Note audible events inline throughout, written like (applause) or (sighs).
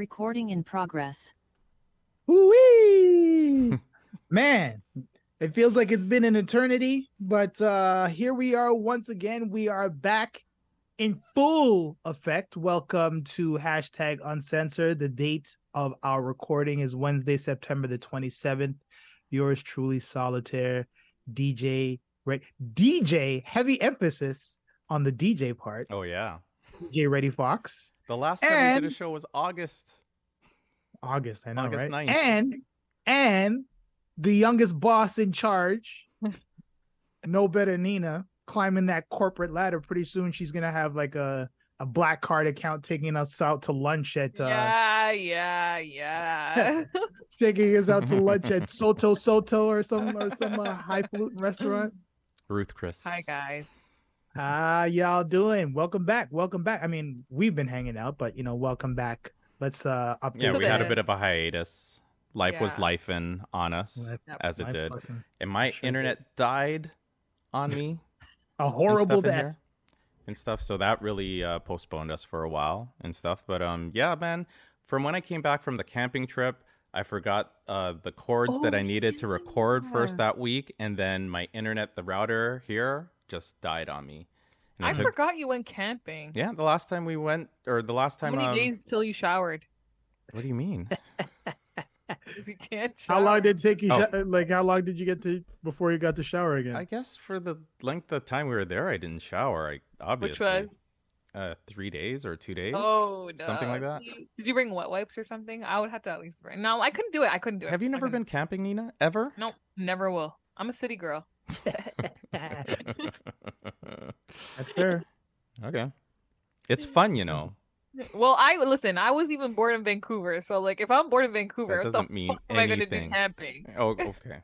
Recording in progress. Woo-wee! (laughs) Man, it feels like it's been an eternity, but uh here we are once again. We are back in full effect. Welcome to hashtag uncensored. The date of our recording is Wednesday, September the 27th. Yours truly, Solitair, DJ, right? DJ, heavy emphasis on the DJ part. Oh yeah. DJ Reddy Fox. The last time we did a show was August. August, I know, August right? 9th. And and the youngest boss in charge, (laughs) no better Nina, climbing that corporate ladder. Pretty soon she's gonna have like a a black card account taking us out to lunch at uh yeah, yeah, yeah. (laughs) taking us out to lunch at (laughs) Soto Soto or some or some uh, highfalutin restaurant. Ruth Chris. Hi guys. How y'all doing? Welcome back. Welcome back. I mean, we've been hanging out, but you know, welcome back. Let's uh update. Yeah, we had a bit. bit of a hiatus. Life was Yeah. lifing on us Life- as it my did. And my Sure did. internet died on me. (laughs) a horrible stuff death. here and stuff. So that really uh, postponed us for a while and stuff. But um, yeah, man. From when I came back from the camping trip, I forgot uh, the cords that Oh, I needed to record first that week, and then my internet, the router here, just died on me. And I took- forgot you went camping. Yeah, the last time we went, or the last How time. many um, days till you showered? What do you mean? (laughs) you can't shower. How long did it take you? Oh. sho- like, how long did you get to before you got to shower again? I guess for the length of time we were there, I didn't shower. I obviously. Which was? uh, three days or two days. Oh no. Something like that? See? Did you bring wet wipes or something? I would have to at least bring. No, I couldn't do it. I couldn't do it. Have you never been camping, Nina? Ever? Nope, never will. I'm a city girl. (laughs) (laughs) (laughs) That's fair. okay. It's fun, you know. Well, I listen. I was even born in Vancouver, so like, if I'm born in Vancouver, That what doesn't the mean fuck am I gonna do camping? Oh, okay.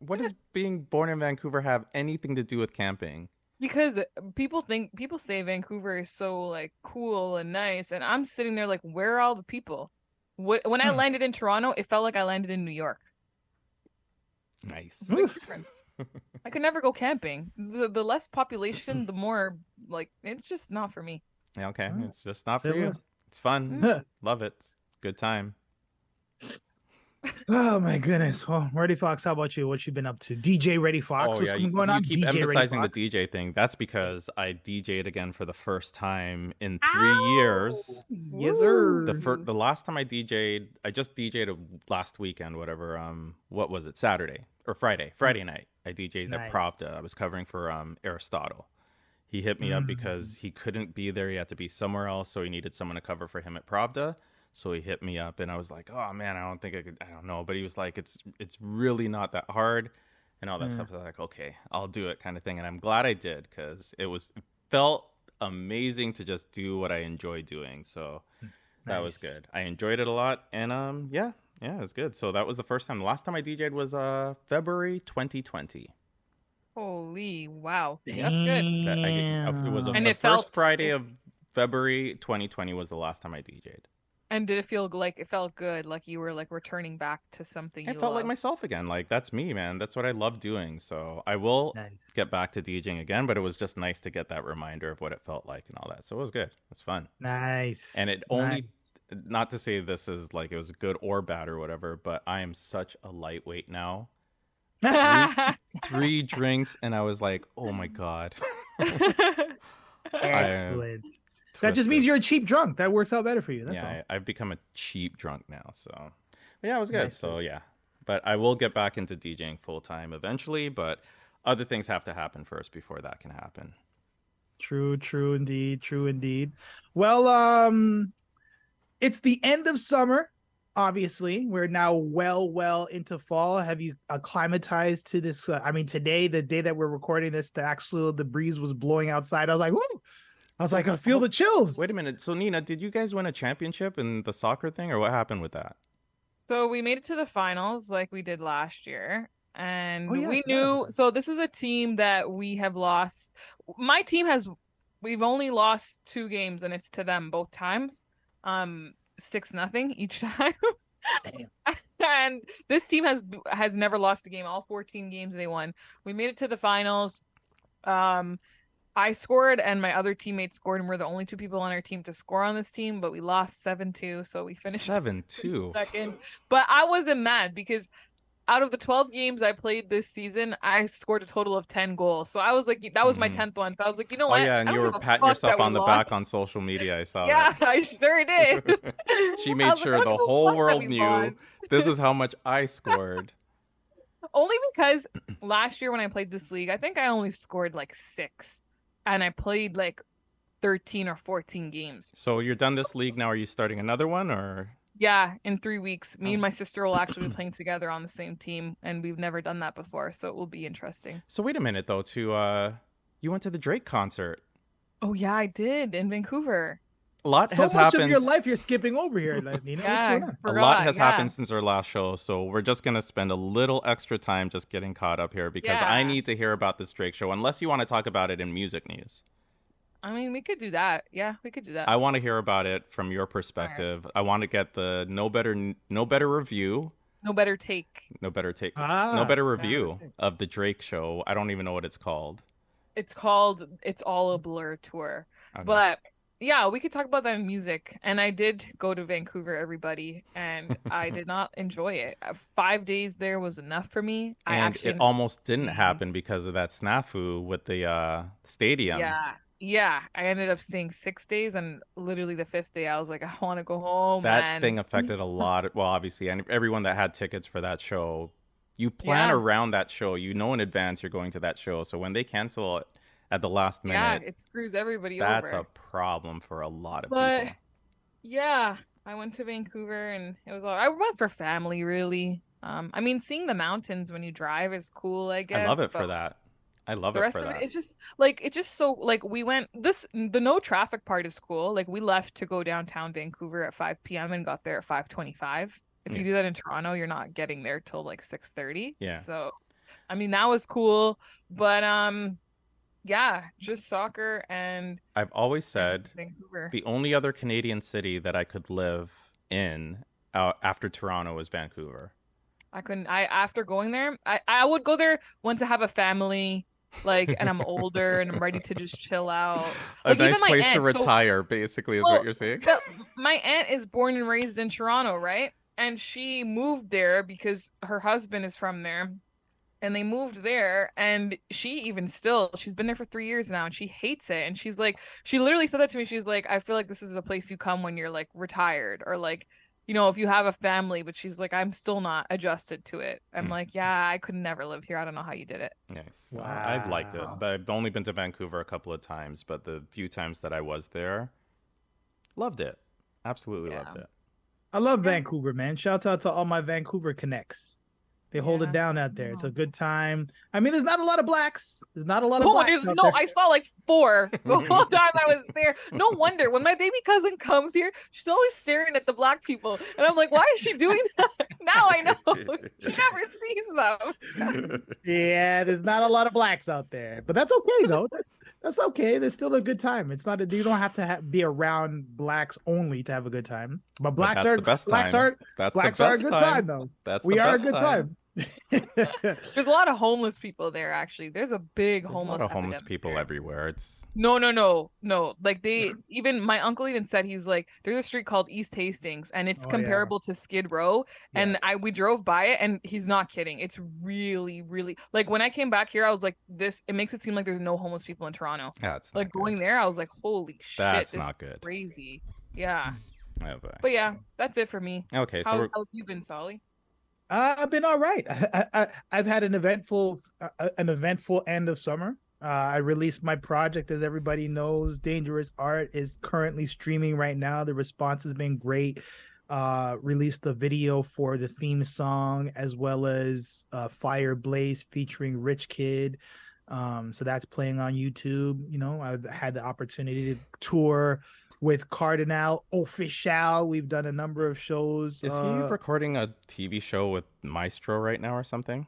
What does being born in Vancouver have anything to do with camping? Because people think people say Vancouver is so like cool and nice, and I'm sitting there like, where are all the people? What, when I Hmm. landed in Toronto, it felt like I landed in New York. Nice. Big (laughs) difference. I could never go camping. The the less population, the more like it's just not for me. Yeah, okay. It's just not Say for you. less. It's fun. (laughs) Love it. Good time. Oh my goodness. Well, Reddy Fox, how about you? What you been up to? DJ Reddy Fox. oh What's yeah, been you, going you on? keep DJ Reddy emphasizing the DJ thing. That's because I DJ'd again for the first time in three years. Yes, sir. The fir- the last time I DJ'd, I just DJ'd a last weekend, whatever. Um, what was it? Saturday or Friday? Friday night. I DJ'd Nice. at Pravda. I was covering for um Aristotle. He hit me up Mm. because he couldn't be there. He had to be somewhere else, so he needed someone to cover for him at Pravda. So he hit me up, and I was like, "Oh man, I don't think I could. I don't know." But he was like, "It's it's really not that hard," and all that Mm. stuff. I was like, "Okay, I'll do it," kind of thing. And I'm glad I did because it was it felt amazing to just do what I enjoy doing. So that was good. I enjoyed it a lot, and um, yeah, yeah, it was good. So that was the first time. The last time I DJ'd was uh February 2020. Holy wow, that's good. That I, it was a, And the it first felt- Friday of February 2020 was the last time I DJ'd. And did it feel like it felt good, like you were like returning back to something I you felt like myself again. Like that's me, man. That's what I love doing. So I will Nice. get back to DJing again, but it was just nice to get that reminder of what it felt like and all that. So it was good. It was fun. Nice. And it only- Nice. Not to say this is like it was good or bad or whatever, but I am such a lightweight now. Three (laughs) drinks and I was like, oh my (laughs) god. (laughs) Excellent. That just means you're a cheap drunk. That works out better for you. That's yeah, all. I, I've become a cheap drunk now. So, but yeah, it was good. Nice, so yeah, but I will get back into DJing full time eventually. But other things have to happen first before that can happen. True, true indeed, true indeed. Well, um it's the end of summer. Obviously, we're now well, well into fall. Have you acclimatized to this? Uh, I mean, today, the day that we're recording this, the actual the breeze was blowing outside. I was like, "Whoa!" I was like, "I (laughs) feel the chills." Wait a minute. So Nina, did you guys win a championship in the soccer thing, or what happened with that? So we made it to the finals like we did last year. And Oh, yeah, we knew that. so this was a team that we have lost. My team has we've only lost two games and it's to them both times. Um six nothing each (laughs) time. and this team has has never lost a game. All 14 games they won. We made it to the finals. Um I scored and my other teammates scored, and we're the only two people on our team to score on this team, but we lost 7 2. So we finished (laughs) Seven two. second. But I wasn't mad because out of the 12 games I played this season, I scored a total of 10 goals. So I was like, that was my Mhm. 10th one. So I was like, you know Oh what? yeah, and you were patting yourself on the back on social media. I saw Yeah, that. (laughs) I sure (laughs) did. She made was like, sure the don't give a whole world knew lost. this is how much I scored. Only because last year when I played this league, I think I only scored like six, and I played like thirteen or fourteen games. So you're done this league now. Are you starting another one or? Yeah, in three weeks, me and Oh. my sister will actually be (clears throat) playing together on the same team, and we've never done that before, so it will be interesting. So wait a minute though. To uh, you went to the Drake concert. Oh yeah, I did in Vancouver. A lot So has much happened. of your life you're skipping over here, Nina. Yeah, going on? a lot has yeah. happened since our last show, so we're just gonna spend a little extra time just getting caught up here because I need to hear about this Drake show. Unless you want to talk about it in music news, I mean, we could do that. Yeah, we could do that. I want to hear about it from your perspective. I want to get the no better no better review, no better take. no better take, Ah, no better better review take. of the Drake show. I don't even know what it's called. It's called "It's All a Blur" tour. Okay. But yeah, we could talk about that in music. And I did go to Vancouver, everybody, and I did not enjoy it. Uh, Five days there was enough for me. I and actually, it almost didn't happen because of that snafu with the uh, stadium. yeah, yeah. I ended up staying six days, and literally the fifth day, I was like, (laughs) I want to go home. that man. thing (laughs) affected a lot. Of, well, obviously, and everyone that had tickets for that show, you plan Yeah. around that show. You know in advance you're going to that show. So when they cancel it at the last minute. yeah, it screws everybody up. that's over. a problem for a lot of people. But people. yeah, I went to Vancouver, and it was all. I went for family, really. Um, I mean, seeing the mountains when you drive is cool. I guess I love it for that. I love the it rest for of that. it it's just like it's just so like we went this the no traffic part is cool like we left to go downtown vancouver at 5 p.m and got there at 5.25 if Yeah. you do that in toronto you're not getting there till like 6.30 Yeah. so i mean that was cool but um yeah just soccer and I've always said vancouver the only other Canadian city that I could live in uh, after Toronto was Vancouver. i couldn't i after going there i i would go there once i have a family like and i'm older and i'm ready to just chill out (laughs) A Like, even nice place to aunt, so- retire, basically, is Well, what you're saying. My aunt is born and raised in Toronto, right? And she moved there because her husband is from there. And they moved there, and she even still, she's been there for three years now, and she hates it. And she's like, she literally said that to me. She's like, I feel like this is a place you come when you're like retired, or like, you know, if you have a family. But she's like, I'm still not adjusted to it. I'm Mm. like, yeah, I could never live here. I don't know how you did it. Nice. Well, I've liked it. But I've only been to Vancouver a couple of times, but the few times that I was there, loved it. Absolutely Yeah. loved it. I love Yeah. Vancouver, man. Shouts out to all my Vancouver connects. They hold Yeah. it down out there. It's a good time. I mean, there's not a lot of blacks. There's not a lot of Oh, blacks. there's out no. there. I saw like four (laughs) (laughs) the whole time I was there. No wonder when my baby cousin comes here, she's always staring at the black people, and I'm like, why is she doing (laughs) that? now I know she never sees them. Yeah, there's not a lot of blacks out there, but that's okay though. That's that's okay. There's still a good time. It's not a, you don't have to ha- be around blacks only to have a good time. But But blacks that's are the best blacks time. are That's blacks the are a good time. time, though. That's we the are a best good time. (laughs) There's a lot of homeless people there. Actually, there's a big There's homeless. a lot of homeless people there. everywhere. It's No, no, no, no. Like they even my uncle even said he's like there's a street called East Hastings and it's Oh, yeah. comparable to Skid Row Yeah. and I we drove by it and he's not kidding. It's really really like when I came back here I was like this it makes it seem like there's no homeless people in Toronto. that's Like going there I was like holy shit That's not good. crazy. Yeah. (sighs) Oh, okay. But yeah, that's it for me. Okay, so how, how have you been, Solly? Uh, I've been all right. (laughs) I, I've had an eventful, uh, an eventful end of summer. Uh, I released my project, as everybody knows. Dangerous Art is currently streaming right now. The response has been great. Uh, released the video for the theme song as well as uh, Fire Blaze featuring Rich Kidd. Um, so that's playing on YouTube. You know, I've had the opportunity to tour with Cardinal Offishall. We've done a number of shows. is he uh, recording a TV show with Maestro right now or something?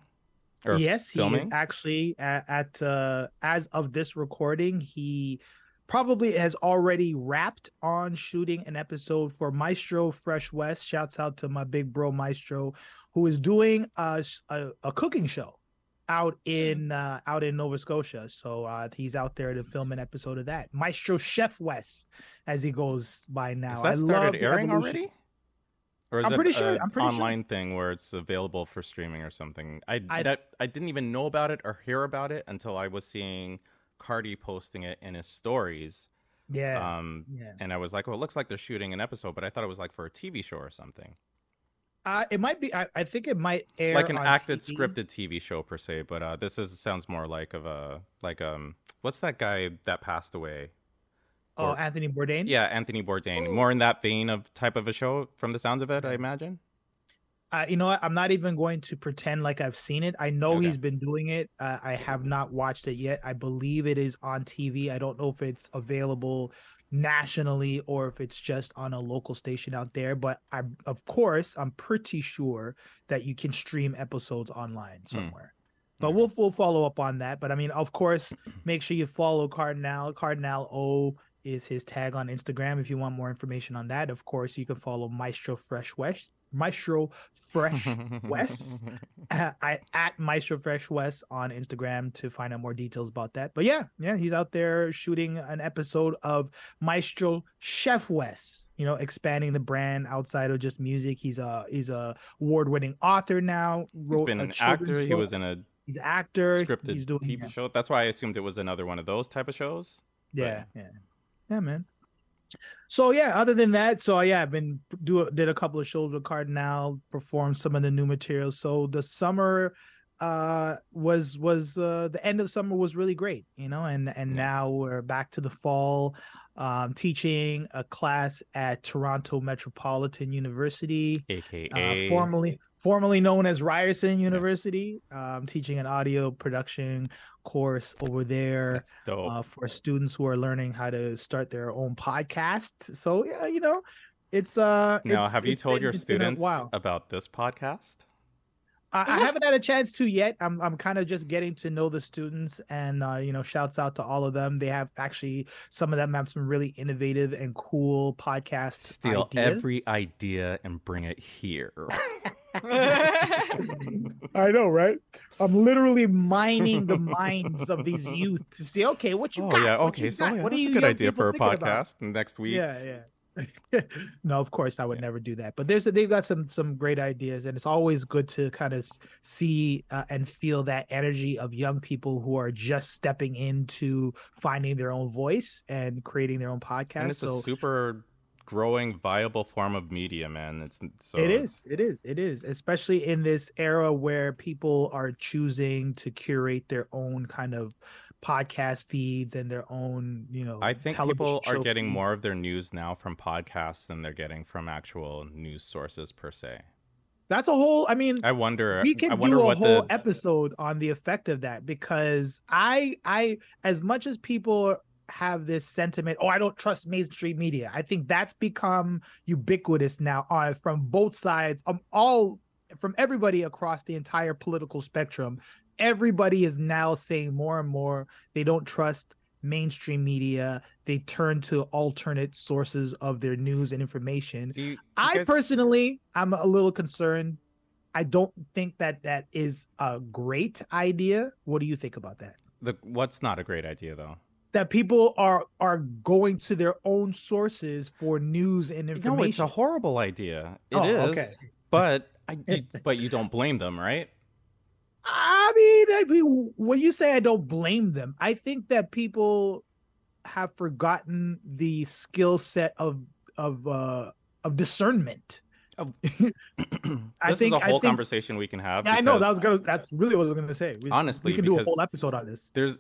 Or yes, he is actually at, at uh, as of this recording, he probably has already wrapped on shooting an episode for Maestro Fresh Wes. Shouts out to my big bro Maestro, who is doing a a cooking show out in uh, out in Nova Scotia. So uh, he's out there to film an episode of that. Maestro Chef Wes, as he goes by now. Has that I started love airing Evolution. already? Or is I'm it pretty sure- an I'm pretty sure. online thing where it's available for streaming or something? I, I- that I didn't even know about it or hear about it until I was seeing Cardi posting it in his stories. Yeah, Um, yeah. and I was like, "Well, it looks like they're shooting an episode," but I thought it was like for a TV show or something, Uh, it might be. I, I think it might air like an acted TV. scripted TV show per se. But uh, this is sounds more like of a like um, what's that guy that passed away? Oh, or- Anthony Bourdain. Yeah, Anthony Bourdain. More in that vein of type of a show, from the sounds of it, I imagine. Uh, you know what? I'm not even going to pretend like I've seen it. I know Okay. he's been doing it. Uh, I have not watched it yet. I believe it is on TV. I don't know if it's available nationally or if it's just on a local station out there. But I, of course, I'm pretty sure that you can stream episodes online hmm. somewhere. But Okay. we'll we'll follow up on that. But I mean, of course, make sure you follow Cardinal. Cardinal O is his tag on Instagram. If you want more information on that, of course, you can follow Maestro Fresh Wes. Maestro Fresh Wes at, (laughs) uh, I- at Maestro Fresh Wes on Instagram to find out more details about that. But yeah, yeah, he's out there shooting an episode of Maestro Chef Wes. You know, expanding the brand outside of just music. He's a he's a award winning author now. He's wrote been an actor. He was in a He's an actor. scripted he's doing TV yeah. show. That's why I assumed it was another one of those type of shows. Yeah, yeah, yeah, man. So yeah, other than that, so yeah, I've been do did a couple of shows with Cardinal, performed some of the new material. So the summer uh was was uh the end of summer was really great, you know, and and now we're back to the fall. Um teaching a class at Toronto Metropolitan University AKA uh, formerly formerly known as Ryerson University. Um, teaching an audio production course over there uh, for students who are learning how to start their own podcast. So yeah, you know, it's uh. now, it's- have you told been- your it's been a students about this podcast? I, I haven't had a chance to yet. I'm I'm kind of just getting to know the students, and uh, you know, shouts out to all of them. They have actually some of them have some really innovative and cool podcasts. Steal ideas. every idea and bring it here. (laughs) I know, right? I'm literally mining the minds of these (laughs) youth to see, okay, what you oh got? yeah, What okay. you So got? yeah, what are that's a you good idea for a thinking about? podcast next week. Yeah, yeah. No, of course I would never do that. But there's they've got some some great ideas, and it's always good to kind of see uh, and feel that energy of young people who are just stepping into finding their own voice and creating their own podcast. and it's so a super growing, viable form of media, man. It's so It is. It is. It is. Especially in this era where people are choosing to curate their own kind of podcast feeds and their own, you know, I think people are getting feeds. more of their news now from podcasts than they're getting from actual news sources per se. That's a whole. I mean, I wonder. we I can wonder do a whole the episode on the effect of that because I, I, as much as people have this sentiment, oh, I don't trust mainstream media. I think that's become ubiquitous now on from both sides, um, all from everybody across the entire political spectrum. Everybody is now saying more and more they don't trust mainstream media. They turn to alternate sources of their news and information. Do you- you I guys- personally, I'm a little concerned. I don't think that that is a great idea. What do you think about that? the what's not a great idea though. That people are are going to their own sources for news and information. No, it's a horrible idea. It oh, is, Oh, okay. but I, you, (laughs) but you don't blame them, right? I mean, I mean, when you say I don't blame them, I think that people have forgotten the skill set of of uh of discernment. (clears throat) (clears throat) this I think- is a whole think- conversation we can have. Yeah, I know that was gonna. That's really what I was gonna say. We, Honestly, we can do a whole episode on this. there's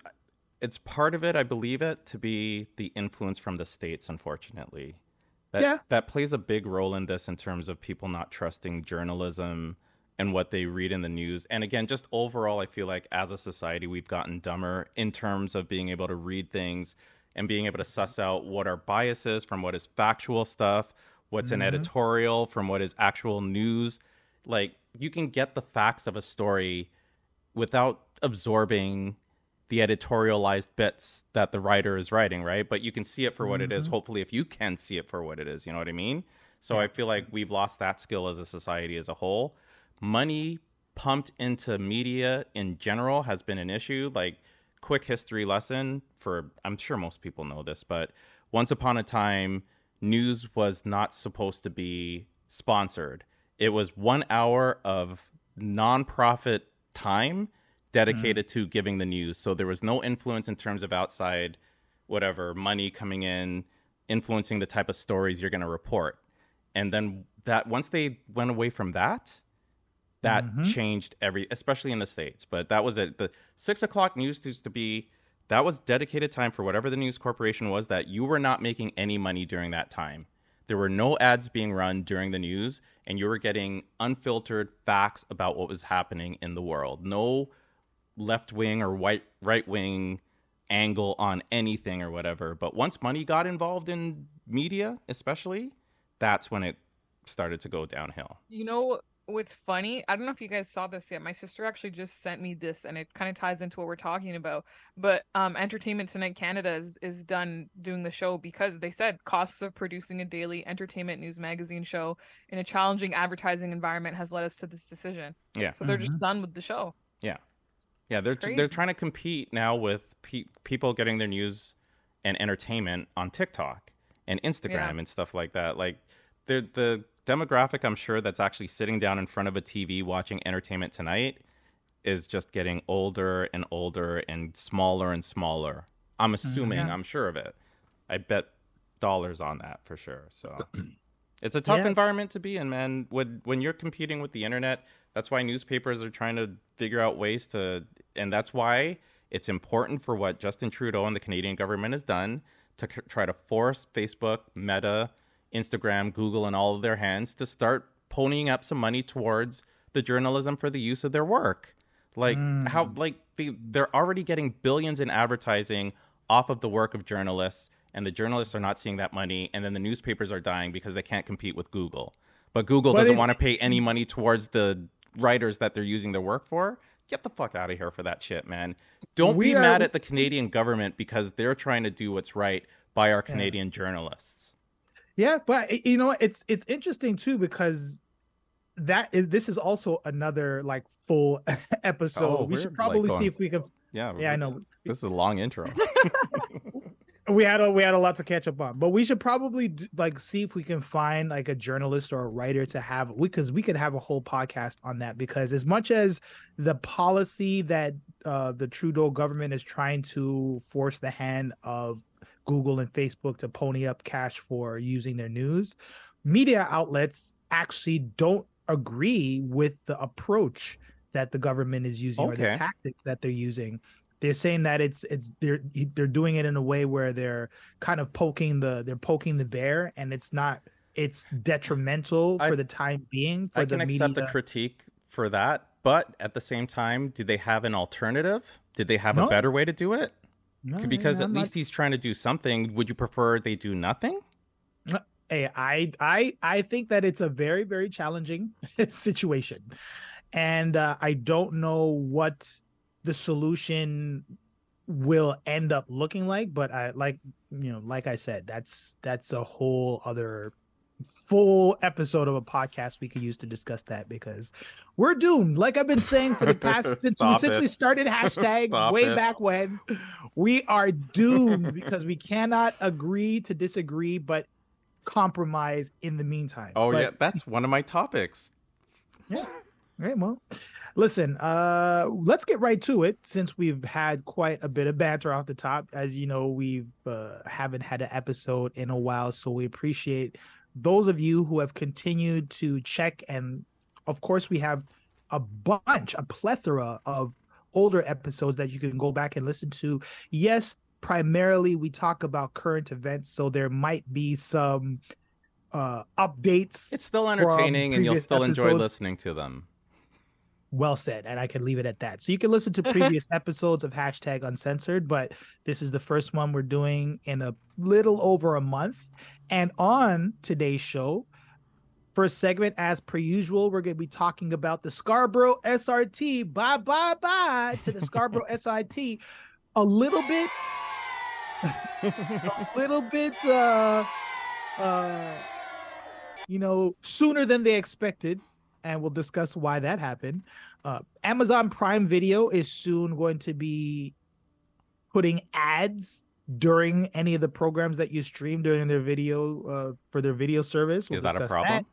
it's part of it i believe it to be the influence from the states unfortunately that Yeah. that plays a big role in this in terms of people not trusting journalism and what they read in the news and again just overall i feel like as a society we've gotten dumber in terms of being able to read things and being able to suss out what are biases from what is factual stuff what's an Mhm. editorial from what is actual news like you can get the facts of a story without absorbing the editorialized bits that the writer is writing, right? But you can see it for what it is. Mhm. Hopefully, if you can see it for what it is, you know what I mean? So I feel like we've lost that skill as a society as a whole. Money pumped into media in general has been an issue. Like, quick history lesson for I'm sure most people know this, but once upon a time, news was not supposed to be sponsored. It was one hour of nonprofit time dedicated mm. to giving the news. So there was no influence in terms of outside, whatever, money coming in, influencing the type of stories you're going to report. And then that once they went away from that, that mm-hmm. changed every, especially in the states. But that was it. The six o'clock news used to be that was dedicated time for whatever the news corporation was. That you were not making any money during that time. There were no ads being run during the news, and you were getting unfiltered facts about what was happening in the world. No left wing or white right wing angle on anything or whatever. But once money got involved in media, especially, that's when it started to go downhill. You know what's funny? I don't know if you guys saw this yet. My sister actually just sent me this and it kind of ties into what we're talking about. But um Entertainment Tonight Canada is, is done doing the show because they said costs of producing a daily entertainment news magazine show in a challenging advertising environment has led us to this decision. Yeah. So they're mm-hmm. just done with the show. Yeah. Yeah, they're they're trying to compete now with pe- people getting their news and entertainment on TikTok and Instagram yeah. and stuff like that. Like the the demographic I'm sure that's actually sitting down in front of a TV watching entertainment tonight is just getting older and older and smaller and smaller. I'm mm-hmm. assuming, yeah. I'm sure of it. I bet dollars on that for sure. So (clears throat) it's a tough yeah. environment to be in, man. When when you're competing with the internet, that's why newspapers are trying to figure out ways to, and that's why it's important for what Justin Trudeau and the Canadian government has done to c- try to force Facebook, Meta, Instagram, Google, and all of their hands to start ponying up some money towards the journalism for the use of their work. Like mm. how like they they're already getting billions in advertising off of the work of journalists and the journalists are not seeing that money and then the newspapers are dying because they can't compete with Google. But Google but doesn't want to pay any money towards the writers that they're using their work for, get the fuck out of here for that shit, man. Don't we be are... mad at the Canadian government because they're trying to do what's right by our Canadian yeah. journalists. Yeah, but you know it's it's interesting too because that is this is also another like full (laughs) episode. Oh, we should probably like see if we can. Yeah, yeah, I know. This is a long intro. (laughs) (laughs) we had a we had a lot to catch up on, but we should probably do, like see if we can find like a journalist or a writer to have because we could have a whole podcast on that because as much as the policy that uh, the Trudeau government is trying to force the hand of Google and Facebook to pony up cash for using their news, media outlets actually don't agree with the approach that the government is using okay. or the tactics that they're using they're saying that it's it's they're they're doing it in a way where they're kind of poking the they're poking the bear and it's not it's detrimental I, for the time being for I can accept the critique for that but at the same time do they have an alternative did they have no. a better way to do it no, because at least he's trying to do something. Would you prefer they do nothing? Uh, hey i i i think that it's a very very challenging (laughs) situation. And uh, i don't know what the solution will end up looking like but i like you know like i said that's that's a whole other full episode of a podcast we could use to discuss that because we're doomed. Like i've been saying for the past (laughs) since we essentially started (laughs) hashtag Stop way it. back when we are doomed because we cannot agree to disagree but compromise in the meantime. Oh but, yeah that's one of my topics. Yeah. Right well listen, uh, let's get right to it since we've had quite a bit of banter off the top. As you know, we've uh, haven't had an episode in a while, so we appreciate those of you who have continued to check. And of course, we have a bunch, a plethora of older episodes that you can go back and listen to. Yes, primarily we talk about current events, so there might be some uh updates. It's still entertaining and you'll still episodes. enjoy listening to them well said and i can leave it at that. So you can listen to (laughs) previous episodes of hashtag uncensored but this is the first one we're doing in a little over a month. And on today's show first segment as per usual we're going to be talking about the scarborough srt bye bye bye to the scarborough (laughs) sit a little bit a little bit uh uh you know sooner than they expected and we'll discuss why that happened. Uh, Amazon Prime Video is soon going to be putting ads during any of the programs that you stream during their video uh, for their video service. We'll is that a problem?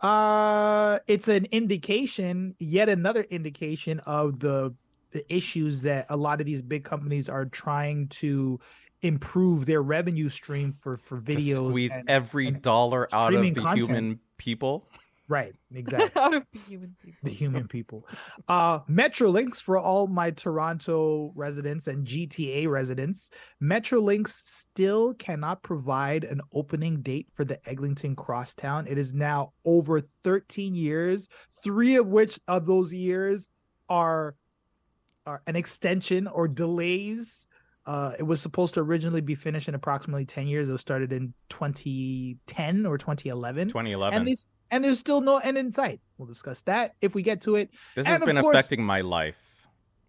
That. Uh, it's an indication, yet another indication of the the issues that a lot of these big companies are trying to improve their revenue stream for for videos to squeeze and, every and dollar out of the content. human people right (laughs) exactly out of the human people the human people uh metrolinx for all my toronto residents and gta residents metrolinx still cannot provide an opening date for the eglinton crosstown it is now over 13 years three of which of those years are are an extension or delays uh, it was supposed to originally be finished in approximately 10 years. It was started in 2010 or 2011. 2011. And, there's, and there's still no end in sight. We'll discuss that if we get to it. This and has been course, affecting my life,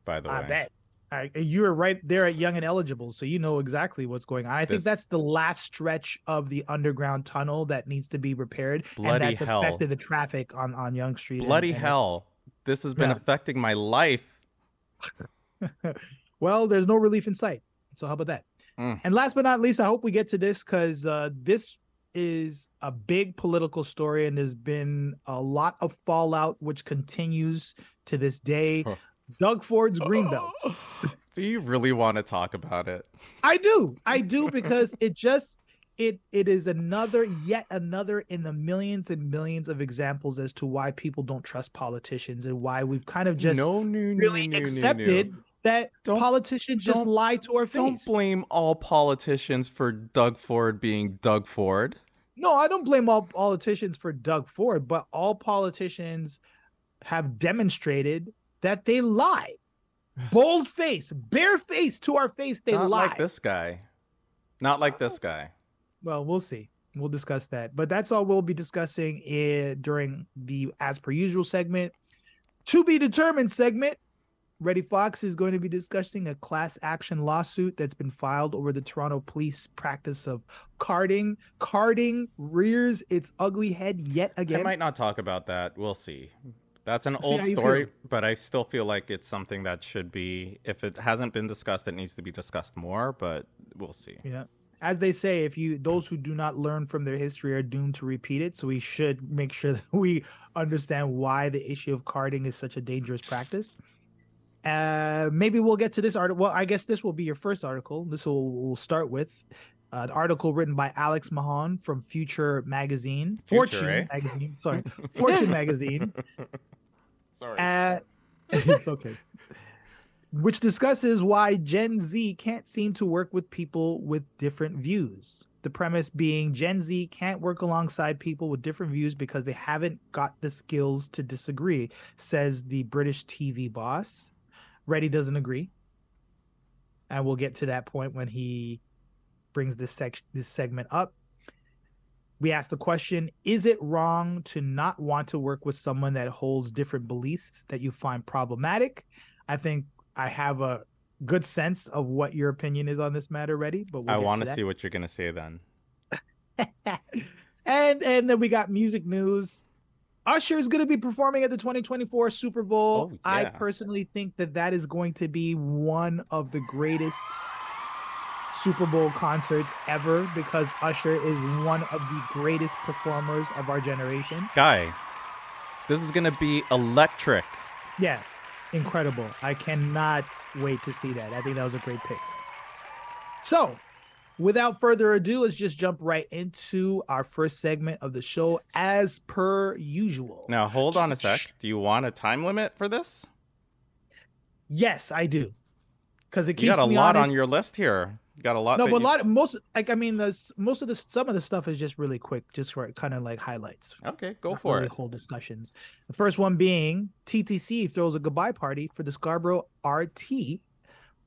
by the I way. I bet. I, you were right there at Yonge and Eglinton, so you know exactly what's going on. I this, think that's the last stretch of the underground tunnel that needs to be repaired, bloody and that's hell. affected the traffic on on Yonge Street. Bloody and, and hell! This has been yeah. affecting my life. (laughs) well, there's no relief in sight. So how about that? Mm. And last but not least, I hope we get to this because uh, this is a big political story, and there's been a lot of fallout, which continues to this day. Huh. Doug Ford's oh. Greenbelt. (laughs) do you really want to talk about it? I do. I do because it just it it is another yet another in the millions and millions of examples as to why people don't trust politicians and why we've kind of just no, no, really no, accepted that don't, politicians just lie to our face. Don't blame all politicians for Doug Ford being Doug Ford. No, I don't blame all politicians for Doug Ford, but all politicians have demonstrated that they lie. (sighs) Bold face, bare face to our face, they lie. Not lie. like this guy. Not like this oh. guy. Well, we'll see. We'll discuss that. But that's all we'll be discussing in, during the as per usual segment. To be determined segment. Reddy Fox is going to be discussing a class action lawsuit that's been filed over the Toronto police practice of carding. Carding rears its ugly head yet again. I might not talk about that. We'll see. That's an old story, but I still feel like it's something that should be, if it hasn't been discussed, it needs to be discussed more, but we'll see. Yeah as they say, if you those who do not learn from their history are doomed to repeat it. So we should make sure (laughs) that we understand why the issue of carding is such a dangerous practice. Uh, maybe we'll get to this article. Well, I guess this will be your first article. This will we'll start with uh, an article written by Alex Mahon from Future Magazine, Future, Fortune eh? Magazine. (laughs) Sorry, Fortune Magazine. Sorry, uh, (laughs) it's okay which discusses why Gen Z can't seem to work with people with different views. The premise being Gen Z can't work alongside people with different views because they haven't got the skills to disagree, says the British TV boss. Reddy doesn't agree. And we'll get to that point when he brings this sec- this segment up. We ask the question Is it wrong to not want to work with someone that holds different beliefs that you find problematic? I think I have a good sense of what your opinion is on this matter Reddy. But we'll I want to see what you're gonna say then. (laughs) and and then we got music news. Usher is going to be performing at the 2024 Super Bowl. Oh, yeah. I personally think that that is going to be one of the greatest Super Bowl concerts ever because Usher is one of the greatest performers of our generation. Guy, this is going to be electric. Yeah, incredible. I cannot wait to see that. I think that was a great pick. So, without further ado, let's just jump right into our first segment of the show as per usual. Now, hold on a (laughs) sec. Do you want a time limit for this? Yes, I do. Because it keeps you got a lot honest. on your list here. You got a lot. No, but you... a lot. Most like I mean, the most of the some of the stuff is just really quick, just for kind of like highlights. Okay, go Not for really it. Whole discussions. The first one being TTC throws a goodbye party for the Scarborough RT.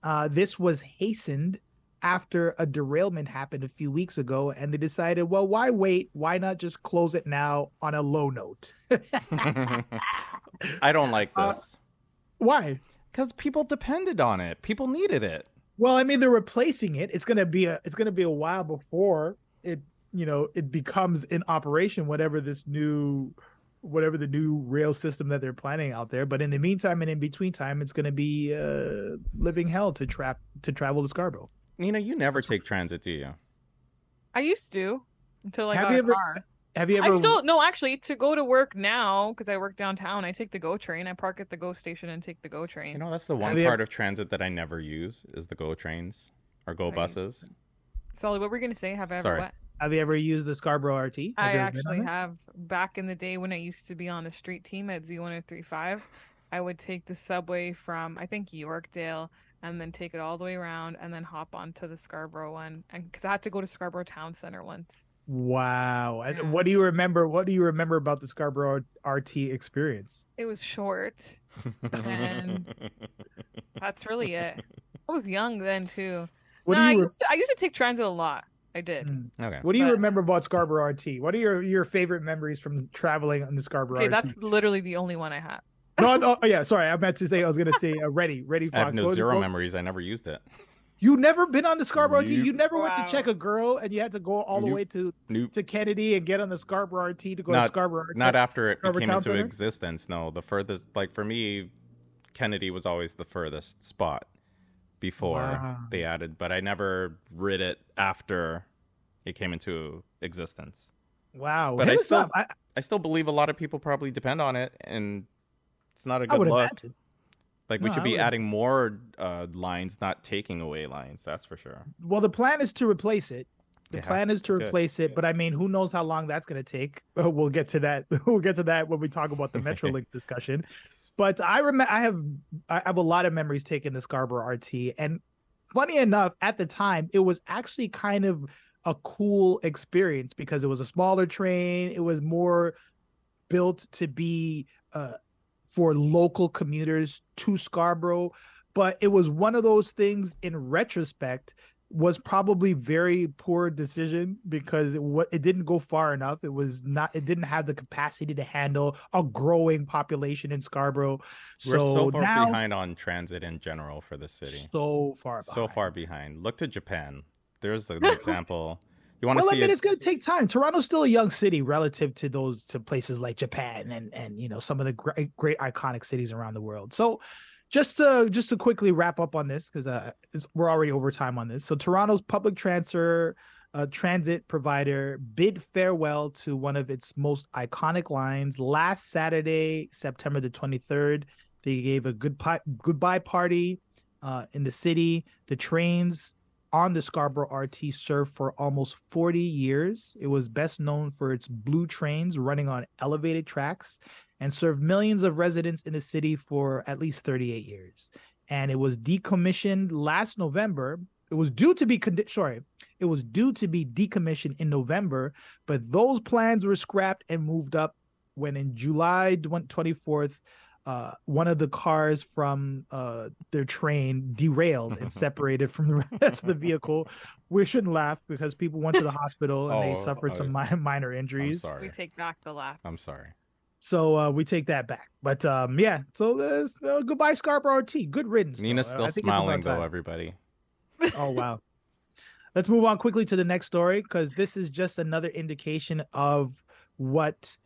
Uh, this was hastened after a derailment happened a few weeks ago, and they decided, well, why wait? Why not just close it now on a low note? (laughs) I don't like Uh, this why? because people depended on it. People needed it. Well, I mean, they're replacing it. It's gonna be a it's gonna be a while before it you know it becomes in operation. Whatever this new whatever the new rail system that they're planning out there. But in the meantime and in between time, it's going to be uh, living hell to trap to travel to Scarborough. Nina, you never take transit, do you? I used to until I Have got you a ever- car. Have you ever? I still no, actually, to go to work now because I work downtown. I take the GO train. I park at the GO station and take the GO train. You know, that's the one Have you part of transit that I never use is the GO trains or GO Right. buses. Solly, what were you gonna say? Have I ever Sorry. what? have you ever used the Scarborough RT? Have I you ever been actually have. Back in the day when I used to be on the street team at Z1035, I would take the subway from I think Yorkdale and then take it all the way around and then hop onto the Scarborough one. And because I had to go to Scarborough Town Center once. Wow. And Yeah. what do you remember? What do you remember about the Scarborough RT experience? It was short. And- (laughs) That's really it. I was young then too. What no, do I re- used to, I used to take transit a lot. I did. Mm. okay. What do you But- remember about Scarborough RT? What are your your favorite memories from traveling on the Scarborough Okay, RT? that's literally the only one I have. No, no, oh, yeah. Sorry, I meant to say I was gonna say uh, ready, ready. I have no What- zero memories. I never used it. You never been on the Scarborough RT. Nope. You never went to check a girl, and you had to go all the Nope. way to Nope. to Kennedy and get on the Scarborough RT to go to Scarborough. RT. Not after it Scarborough came Town into Center? existence. No, the furthest, like for me, Kennedy was always the furthest spot before Wow. they added, but I never rid it after it came into existence. Wow, But hit I still- I, I still believe a lot of people probably depend on it, and it's not a good look. imagine. Like we No, should be adding more uh, lines, not taking away lines. That's for sure. Well, the plan is to replace it. The Yeah, plan is to good. replace it, but I mean, who knows how long that's going to take? (laughs) We'll get to that. (laughs) We'll get to that when we talk about the Metrolinx (laughs) discussion. But I remember, I have, I have a lot of memories taking the Scarborough RT, and funny enough, at the time, it was actually kind of a cool experience because it was a smaller train. It was more built to be uh, for local commuters to Scarborough, but it was one of those things in retrospect was probably very poor decision because it, it didn't go far enough. It was not. It didn't have the capacity to handle a growing population in Scarborough. We're so So, far now, behind on transit in general for the city. so far, So far behind. Look to Japan. There's an (laughs) example. You want to Well, I mean, it? it's going to take time. Toronto's still a young city relative to those to places like Japan and and you know some of the great great iconic cities around the world. So, just to just to quickly wrap up on this because uh, we're already over time on this. So, Toronto's public transfer uh, transit provider bid farewell to one of its most iconic lines last Saturday, September the twenty third. They gave a good goodbye party uh, in the city. The trains on the Scarborough RT served for almost 40 years. It was best known for its blue trains running on elevated tracks and served millions of residents in the city for at least 38 years. And it was decommissioned last November. It was due to be condi- sorry, it was due to be decommissioned in November, but those plans were scrapped and moved up when in July 24th uh, one of the cars from uh, their train derailed and (laughs) separated from the rest of the vehicle. We shouldn't laugh because people went to the hospital and Oh, they suffered oh, some mi- minor I'm injuries. sorry. We take back the laps. I'm sorry. So uh, we take that back. But um, yeah, so there's uh, goodbye Scarborough T. Good riddance. though. Nina's I still think smiling though, time. everybody. Oh wow. Let's move on quickly to the next story because this is just another indication of what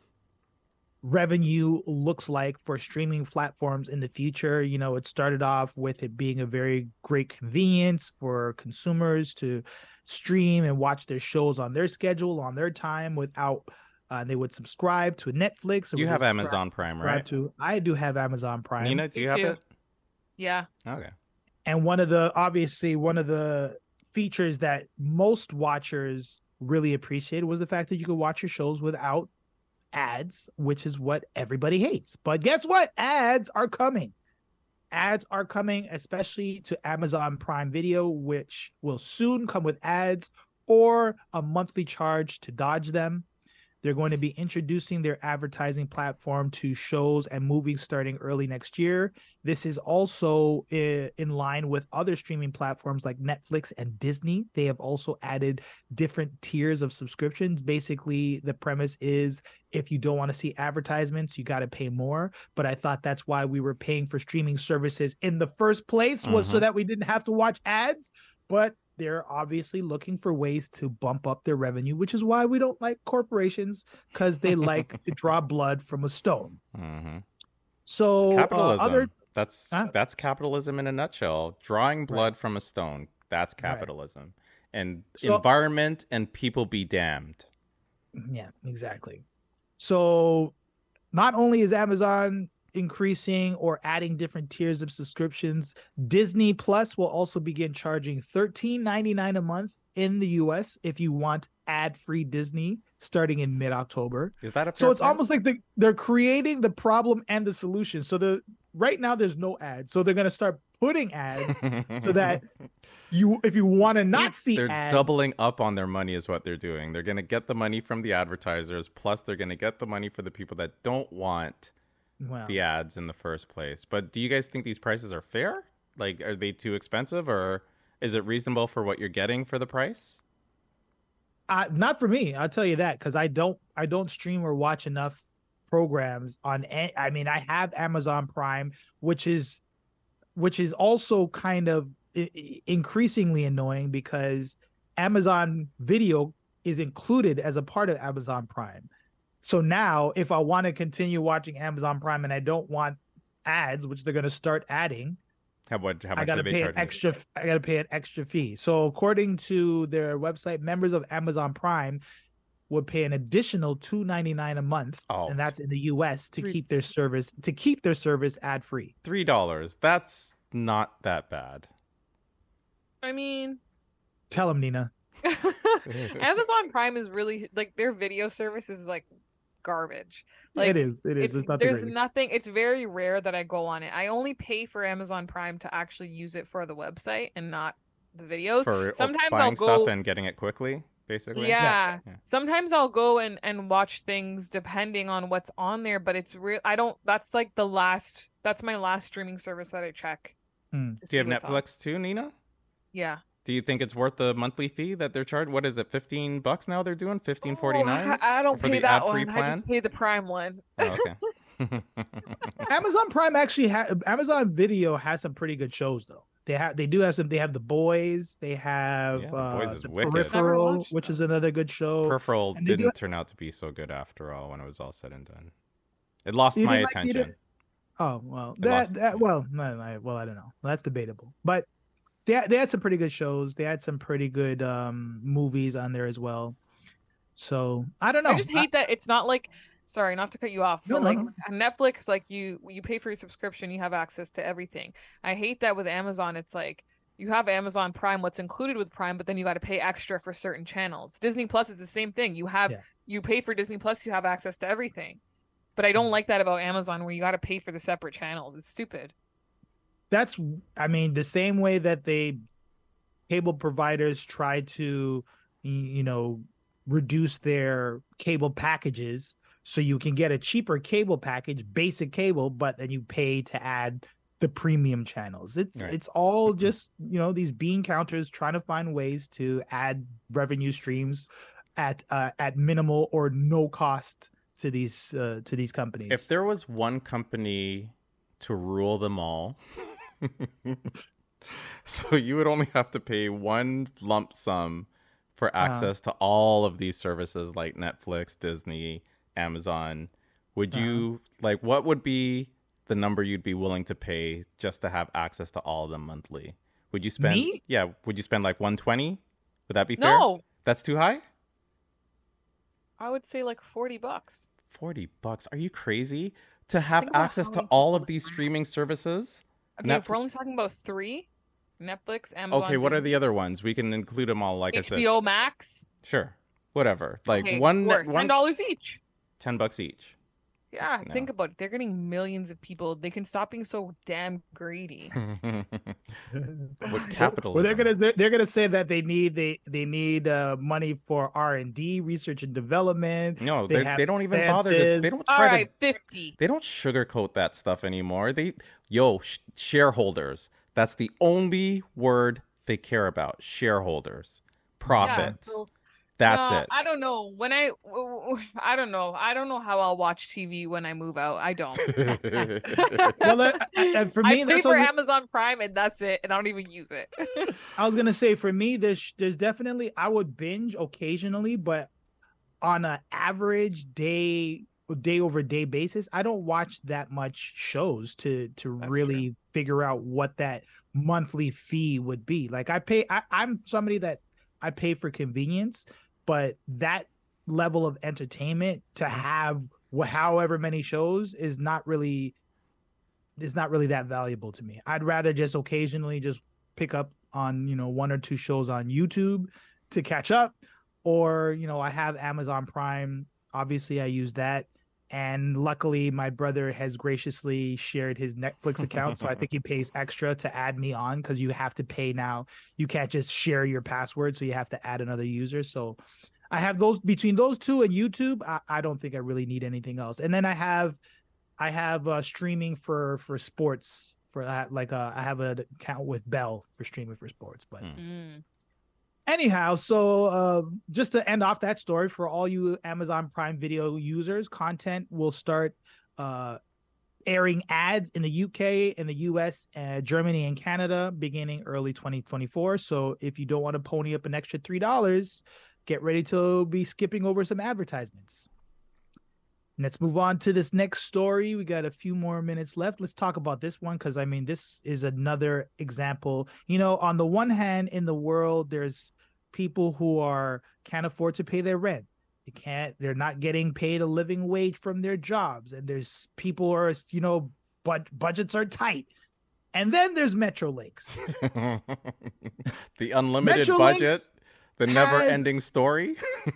revenue looks like for streaming platforms in the future. You know, it started off with it being a very great convenience for consumers to stream and watch their shows on their schedule, on their time without uh, they would subscribe to Netflix. or You would have Amazon Prime, right? To I do have Amazon Prime. Nina, do Me you have too. it? Yeah. Okay. and one of the obviously one of the features that most watchers really appreciated was the fact that you could watch your shows without ads which is what everybody hates. But guess what? Ads are coming. Ads are coming especially to amazon prime video which will soon come with ads or a monthly charge to dodge them they're going to be introducing their advertising platform to shows and movies starting early next year this is also in line with other streaming platforms like Netflix and Disney. They have also added different tiers of subscriptions. Basically, the premise is if you don't want to see advertisements, you got to pay more. But I thought that's why we were paying for streaming services in the first place was so Mhm. that we didn't have to watch ads. But they're obviously looking for ways to bump up their revenue, which is why we don't like corporations because they like to (laughs) draw blood from a stone. Mm-hmm. So uh, other that's Huh? that's capitalism in a nutshell. Drawing blood Right. from a stone. That's capitalism. And So- environment and people be damned. Yeah, exactly. So not only is Amazon increasing or adding different tiers of subscriptions, Disney Plus will also begin charging $13.99 a month in the US if you want ad-free Disney starting in mid-October. Is that a So it's price? almost like the, they're creating the problem and the solution. So the right now there's no ads. So they're going to start putting ads so that (laughs) you if you want to not see they're ads, doubling up on their money is what they're doing. They're going to get the money from the advertisers plus they're going to get the money for the people that don't want well, the ads in the first place. But do you guys think these prices are fair? Like are they too expensive or is it reasonable for what you're getting for the price? Uh, not for me. I'll tell you that because I don't I don't stream or watch enough programs on. a- I mean, I have Amazon Prime, which is which is also kind of i- increasingly annoying because Amazon Video is included as a part of Amazon Prime. So now, if I want to continue watching Amazon Prime and I don't want ads, which they're going to start adding, How what how I much gotta are they pay an charging? extra. I gotta pay an extra fee. So according to their website, members of Amazon Prime would pay an additional two ninety nine a month, Oh, and that's in the U.S. to Three- keep their service to keep their service ad free. Three dollars. That's not that bad. I mean, Tell them, Nina. (laughs) (laughs) Amazon Prime is really like their video service is like garbage. Like it is. It is. it's, It's, not there's greatest. nothing. It's very rare that I go on it. I only pay for Amazon Prime to actually use it for the website and not the videos. For uh, Sometimes buying I'll stuff go- and getting it quickly, basically. Yeah. Yeah. Sometimes I'll go and and watch things depending on what's on there, but it's real. I don't. That's like the last. That's my last streaming service that I check. Hmm. To Do you have what's on. Netflix too, Nina? Yeah. Do you think it's worth the monthly fee that they're charged? What is it, fifteen bucks now? They're doing fifteen forty Oh, nine. I, I don't pay that ad-free one. I just pay the Prime one. Oh, okay. (laughs) (laughs) Amazon Prime actually have Amazon Video has some pretty good shows though. They have they do have some. They have the boys. They have Yeah, The uh, Boys is the wicked. Never peripheral, which that. is another good show. Peripheral And they do- didn't turn out to be so good after all when it was all said and done. It lost You my didn't like- attention. Oh well, I that, lost- that well, no, no, well, I don't know. That's debatable, but they had- they had some pretty good shows. They had some pretty good um movies on there as well. So I don't know. I just hate that it's not like sorry, not to cut you off, but no, like no. Netflix, like you you pay for your subscription, you have access to everything. I hate that with Amazon, it's like you have Amazon Prime, what's included with Prime, but then you got to pay extra for certain channels. Disney Plus is the same thing. You have Yeah. you pay for Disney Plus, you have access to everything. But I don't Mhm. like that about Amazon where you got to pay for the separate channels. It's stupid. That's I mean the same way that they cable providers try to you know reduce their cable packages so you can get a cheaper cable package, basic cable, but then you pay to add the premium channels. It's Right. it's all just, you know, these bean counters trying to find ways to add revenue streams at uh, at minimal or no cost to these uh, to these companies. If there was one company to rule them all, (laughs) so you would only have to pay one lump sum for Uh-huh. access to all of these services like Netflix, Disney, Amazon. Would Uh-huh. you like what would be the number you'd be willing to pay just to have access to all of them monthly? Would you spend Me? Yeah, would you spend like 120? Would that be fair? No, That's too high? I would say like 40 bucks. 40 bucks. Are you crazy? To have access to all of these streaming services? Okay, if we're only talking about 3, Netflix, Amazon, Okay, what are the other ones? We can include them all. Like I said, HBO Max? sure, whatever. Like Okay, one, $10 each. ten bucks each. Yeah, No. think about it. They're getting millions of people. They can stop being so damn greedy. (laughs) With capital. Well, they're gonna they're, they're gonna say that they need they they need uh, money for R and D, research and development. no, they they don't even bother. To, they don't try right, to. 50. They don't sugarcoat that stuff anymore. They, yo, sh- shareholders. That's the only word they care about. Shareholders, Yeah, profits. so That's No, it. I don't know. When I, I don't know. I don't know how I'll watch TV when I move out. I don't. (laughs) Well, uh, (laughs) uh, for I me, pay for only- Amazon Prime and that's it, and I don't even use it. (laughs) I was gonna say for me, there's there's definitely I would binge occasionally, but on an average day day over day basis, I don't watch that much shows to to That's really figure out what that monthly fee would be. Like I pay, I, I'm somebody that I pay for convenience, but that level of entertainment to have however many shows is not really is not really that valuable to me. I'd rather just occasionally just pick up on, you know, one or two shows on YouTube to catch up or, you know, I have Amazon Prime. Obviously, I use that. And luckily, my brother has graciously shared his Netflix account. so I think he pays extra to add me on because you have to pay now. You can't just share your password. So you have to add another user. So I have those between those two and YouTube. I, I don't think I really need anything else. And then I have I have uh, streaming for for sports for that. Like uh, I have an account with Bell for streaming for sports. But Hmm. Mm. Anyhow, so uh, just to end off that story for all you Amazon Prime Video users, content will start uh, airing ads in the UK, in the US, uh, Germany, and Canada beginning early 2024. So if you don't want to pony up an extra three dollars, get ready to be skipping over some advertisements. Let's move on to this next story. We got a few more minutes left. Let's talk about this one because I mean, this is another example. You know, on the one hand, in the world, there's people who are can't afford to pay their rent. They can't. They're not getting paid a living wage from their jobs, and there's people who are you know, but budgets are tight. And then there's Metrolinx. (laughs) the unlimited Metrolinx budget, the never-ending story. (laughs)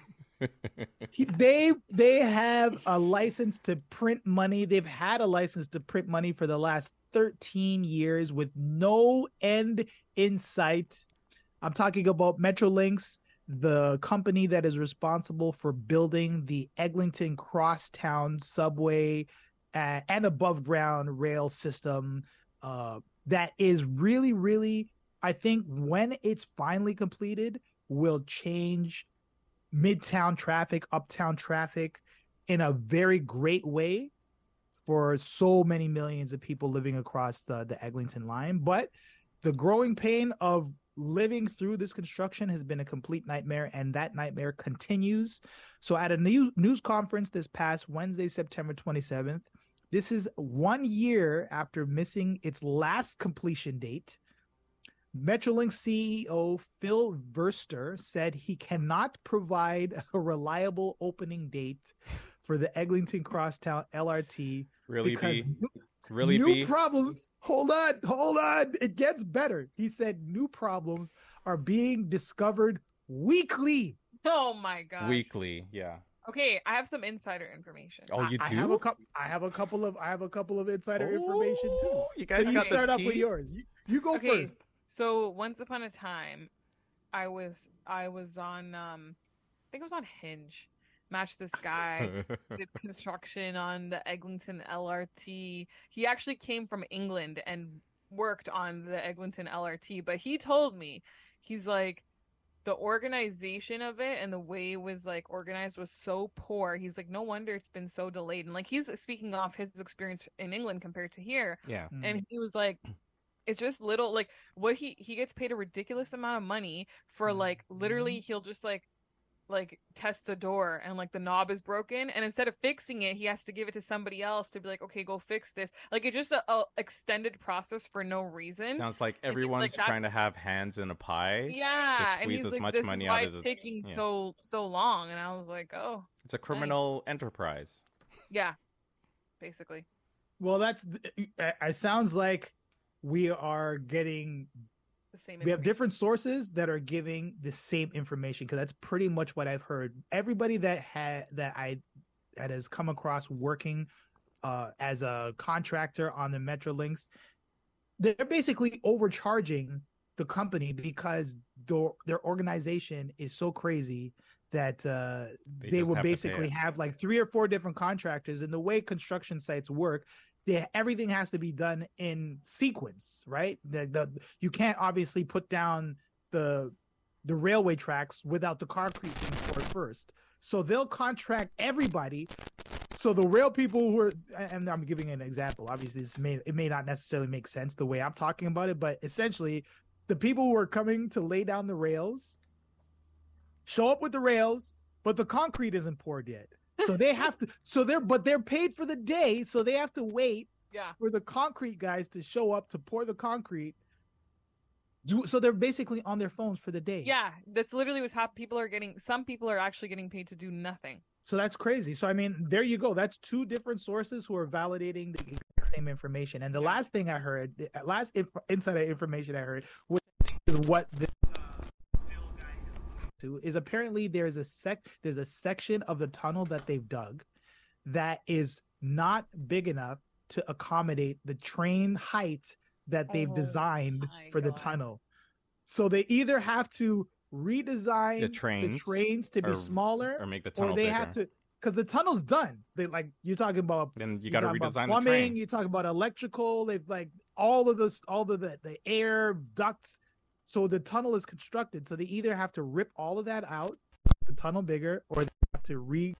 They they have a license to print money. They've had a license to print money for the last 13 years with no end in sight. I'm talking about Metrolinx, the company that is responsible for building the Eglinton Crosstown subway and above ground rail system uh, that is really really I think when it's finally completed will change midtown traffic, uptown traffic in a very great way for so many millions of people living across the, the Eglinton line. But the growing pain of living through this construction has been a complete nightmare, and that nightmare continues. So, at a new news conference this past Wednesday, September 27th, this is one year after missing its last completion date. Metrolinx CEO Phil Verster said he cannot provide a reliable opening date for the Eglinton Crosstown LRT really because be really new be problems. Hold on, hold on. It gets better. He said new problems are being discovered weekly. Oh my god. weekly. Yeah. Okay, I have some insider information. Oh, you I, I have a couple. I have a couple of. I have a couple of insider information too. Oh, You So guys you start the off with yours. You, you go okay, first. so once upon a time, I was I was on um, I think it was on Hinge. Match this (laughs) guy did construction on the Eglinton LRT. He actually came from England and worked on the Eglinton LRT, but he told me he's like the organization of it and the way it was like organized was so poor. He's like, no wonder it's been so delayed. And like he's speaking off his experience in England compared to here. yeah. Mm. And he was like, it's just little like what he he gets paid a ridiculous amount of money for like literally he'll just like like test a door and like the knob is broken and instead of fixing it he has to give it to somebody else to be like okay go fix this like it's just a, a extended process for no reason Sounds like he's like, everyone's trying to have hands in a pie. yeah and squeeze he's as like much this money is out why as it's it- taking yeah. so so long and i was like oh It's a criminal enterprise. yeah basically Well, that's. It it sounds like we are getting the same we have different sources that are giving the same information because that's pretty much what I've heard. Everybody that had that I that has come across working uh, as a contractor on the Metrolinx, they're basically overcharging the company because their their organization is so crazy that uh, They they, just would have basically have like three or four different contractors. And the way construction sites work, everything has to be done in sequence, right? The, the you can't obviously put down the the railway tracks without the concrete being poured first. So they'll contract everybody. So the rail people who are, and I'm giving an example. Obviously, this may it may not necessarily make sense the way I'm talking about it, but essentially, the people who are coming to lay down the rails show up with the rails, but the concrete isn't poured yet. So they have (laughs) to. So they're but they're paid for the day, so they have to wait Yeah. for the concrete guys to show up to pour the concrete. Do so they're basically on their phones for the day. Yeah. That's literally what's happening. People are getting, some people are actually getting paid to do nothing. So that's crazy. So I mean, there you go. That's two different sources who are validating the exact same information. And the Yeah. last thing I heard, the last inf- insider information I heard, which is what this to is apparently there's a sec there's a section of the tunnel that they've dug that is not big enough to accommodate the train height that they've Oh designed my for the tunnel. So they either have to redesign The trains the trains to be or- smaller or make the or tunnel they bigger. have to because the tunnel's done. They like you're talking about then you got to talking about redesign the plumbing. train. You talk about electrical. They've like all of this, all of the the air ducts. So the tunnel is constructed. So they either have to rip all of that out, the tunnel bigger, or they have to redesign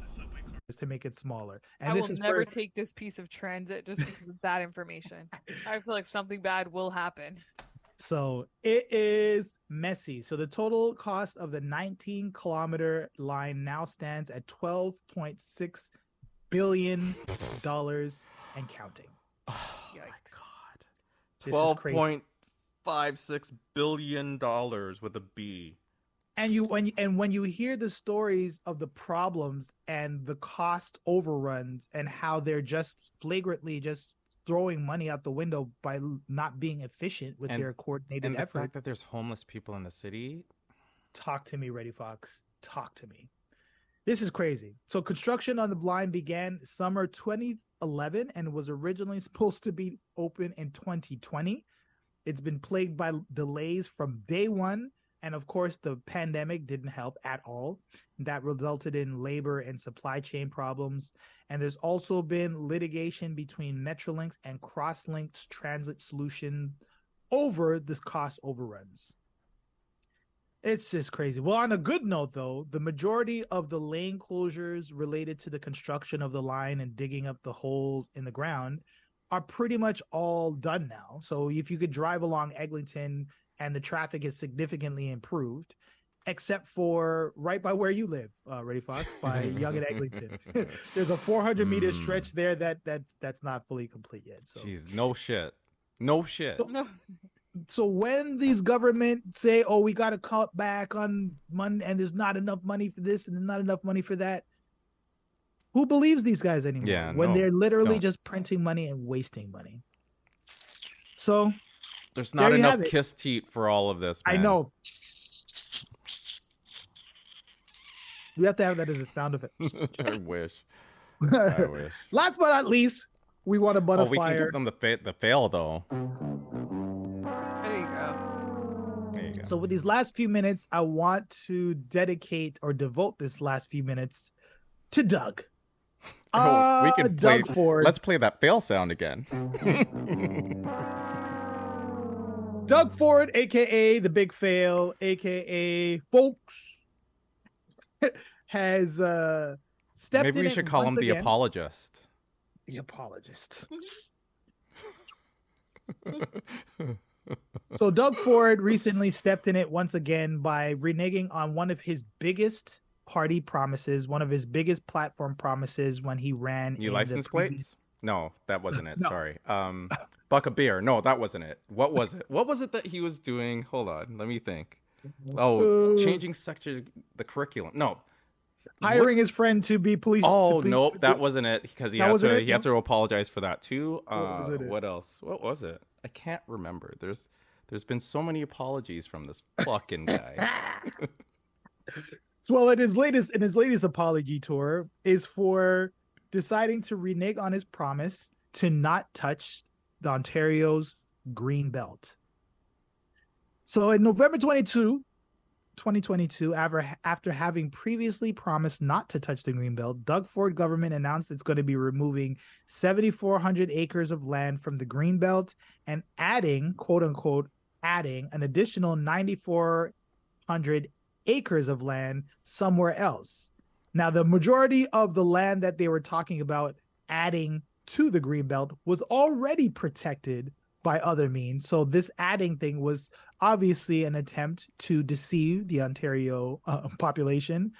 the subway cars to make it smaller. And I this will is never for, take this piece of transit just because of that information. (laughs) I feel like something bad will happen. So it is messy. So the total cost of the 19 kilometer line now stands at 12.6 billion dollars and counting. (sighs) Oh my Yikes. god. This Twelve point five six billion dollars with a B. And you when you- and when you hear the stories of the problems and the cost overruns and how they're just flagrantly just throwing money out the window by not being efficient with And- their coordinated And the efforts. fact that there's homeless people in the city. Talk to me, Reddy Fox. Talk to me. This is crazy. So construction on the blind began summer 2011 and was originally (laughs) supposed to be open in 2020. It's been plagued by delays from day one. And of course, the pandemic didn't help at all. That resulted in labor and supply chain problems. And there's also been litigation between Metrolinx and Crosslinx transit solution over this cost overruns. It's just crazy. Well, on a good note, though, the majority of the lane closures related to the construction of the line and digging up the holes in the ground are pretty much all done now. So if you could drive along Eglinton and the traffic is significantly improved, except for right by where you live, uh, Reddy Fox, by Yonge and Eglinton. (laughs) (laughs) There's a 400 meter Mm. stretch there that that's that's not fully complete yet. So Jeez, no shit. No shit. So- No. so when these government say, "Oh, we got to cut back on money, and there's not enough money for this, and there's not enough money for that," who believes these guys anymore? Yeah, when no, they're literally don't. just printing money and wasting money. So There's not you enough kiss teat for all of this. I know we have to have that as a sound effect. (laughs) I wish. (laughs) I wish. Last but not least, we want to butt Oh, we can fire. give them the fa- the fail though. There you go. There you go. So with these last few minutes, I want to dedicate or devote this last few minutes to Doug. Oh, (laughs) we Uh, can play. Ford. Let's play that fail sound again. (laughs) Doug Ford, aka the Big Fail, aka Folks, (laughs) has uh stepped Maybe we should call him once the again. apologist. The apologist. so Doug Ford recently stepped in it once again by reneging on one of his biggest party promises, one of his biggest platform promises when he ran. the license previous- plates? No, that wasn't it. (laughs) No. Sorry. Um, buck a beer. No, that wasn't it. What was it? What was it that he was doing? Hold on, let me think. Oh, Uh, changing section the curriculum. No. hiring his friend to be police. Oh be- nope, that wasn't it. Because he had to it? he had to apologize for that too. What Uh, it? what else? What was it? I can't remember. There's there's been so many apologies from this fucking guy. (laughs) (laughs) Well, in his latest in his latest apology tour is for deciding to renege on his promise to not touch the Ontario's green belt. So in November 22, 2022, after, after having previously promised not to touch the green belt, Doug Ford government announced it's going to be removing 7,400 acres of land from the green belt and adding, quote unquote, adding an additional 9,400 acres of land somewhere else. Now, the majority of the land that they were talking about adding to the Greenbelt was already protected by other means. So, this adding thing was obviously an attempt to deceive the Ontario uh, population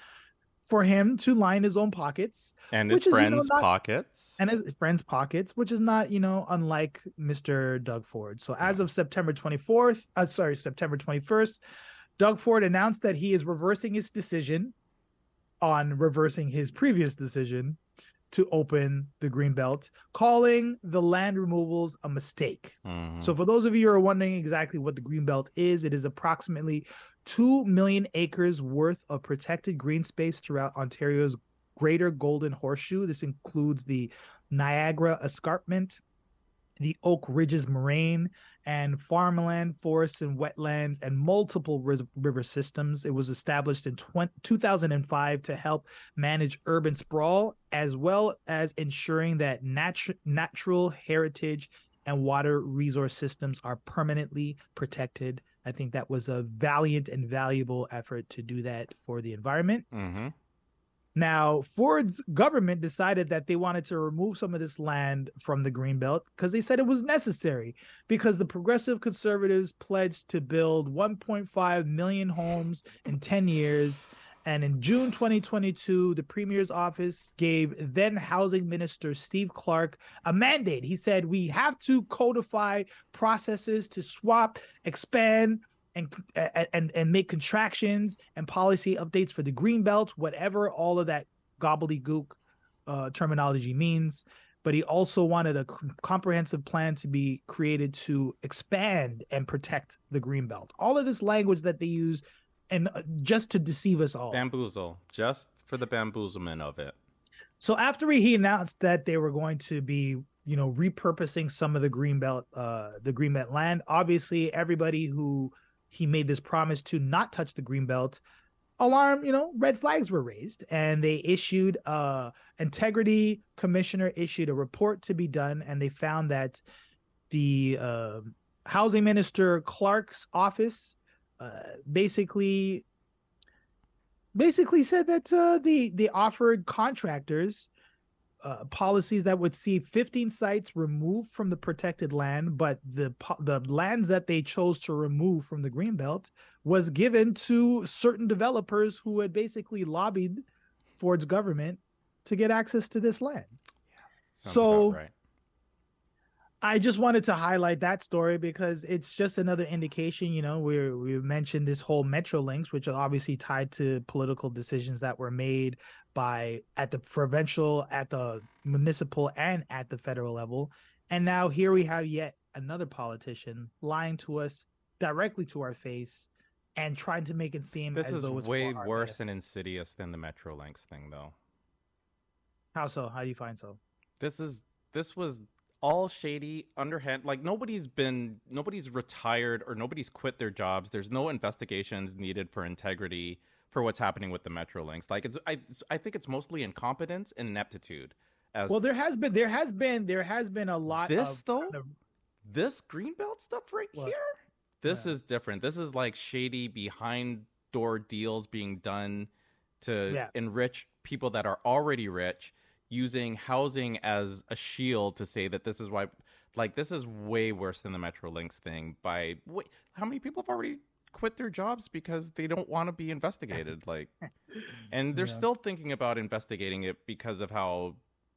for him to line his own pockets and his friends' is, you know, not, pockets and his friends' pockets, which is not, you know, unlike Mr. Doug Ford. So, as of September 24th, uh, sorry, September 21st, Doug Ford announced that he is reversing his decision on reversing his previous decision to open the green belt, calling the land removals a mistake. Mm-hmm. So, for those of you who are wondering exactly what the green belt is, it is approximately 2 million acres worth of protected green space throughout Ontario's greater Golden Horseshoe. This includes the Niagara Escarpment, the Oak Ridges Moraine, and farmland, forests, and wetlands, and multiple river systems. It was established in 20, 2005 to help manage urban sprawl, as well as ensuring that natu- natural heritage and water resource systems are permanently protected. I think that was a valiant and valuable effort to do that for the environment. Mm-hmm. Now, Ford's government decided that they wanted to remove some of this land from the Greenbelt because they said it was necessary because the progressive conservatives pledged to build 1.5 million homes in 10 years. And in June 2022, the premier's office gave then housing minister Steve Clark a mandate. He said, We have to codify processes to swap, expand, and and and make contractions and policy updates for the green belt, whatever all of that gobbledygook uh, terminology means. But he also wanted a comprehensive plan to be created to expand and protect the green belt. All of this language that they use, and uh, just to deceive us all, bamboozle, just for the bamboozlement of it. So after he announced that they were going to be you know repurposing some of the green belt uh the green belt land obviously everybody who he made this promise to not touch the green belt. Alarm you know red flags were raised and they issued uh integrity commissioner issued a report to be done and they found that the uh, housing minister clark's office uh, basically basically said that uh, the they offered contractors uh, policies that would see 15 sites removed from the protected land, but the the lands that they chose to remove from the greenbelt was given to certain developers who had basically lobbied Ford's government to get access to this land. Yeah, so right. I just wanted to highlight that story because it's just another indication. You know, we we mentioned this whole Metrolinx, which are obviously tied to political decisions that were made by at the provincial, at the municipal, and at the federal level. And now here we have yet another politician lying to us directly to our face and trying to make it seem this is way worse and insidious than the Metrolinx thing, though. How so? How do you find so? This is this was all shady, underhand. Like nobody's been, nobody's retired or nobody's quit their jobs. There's no investigations needed for integrity for what's happening with the Metrolinx. Like it's, I, I think it's mostly incompetence and ineptitude. As well, there has been, there has been, there has been a lot. This of, though, kind of, this greenbelt stuff right what? here. This yeah. is different. This is like shady behind door deals being done to yeah. enrich people that are already rich using housing as a shield to say that this is why like this is way worse than the Metrolinx thing by wait, how many people have already quit their jobs because they don't want to be investigated (laughs) like and they're yeah. still thinking about investigating it because of how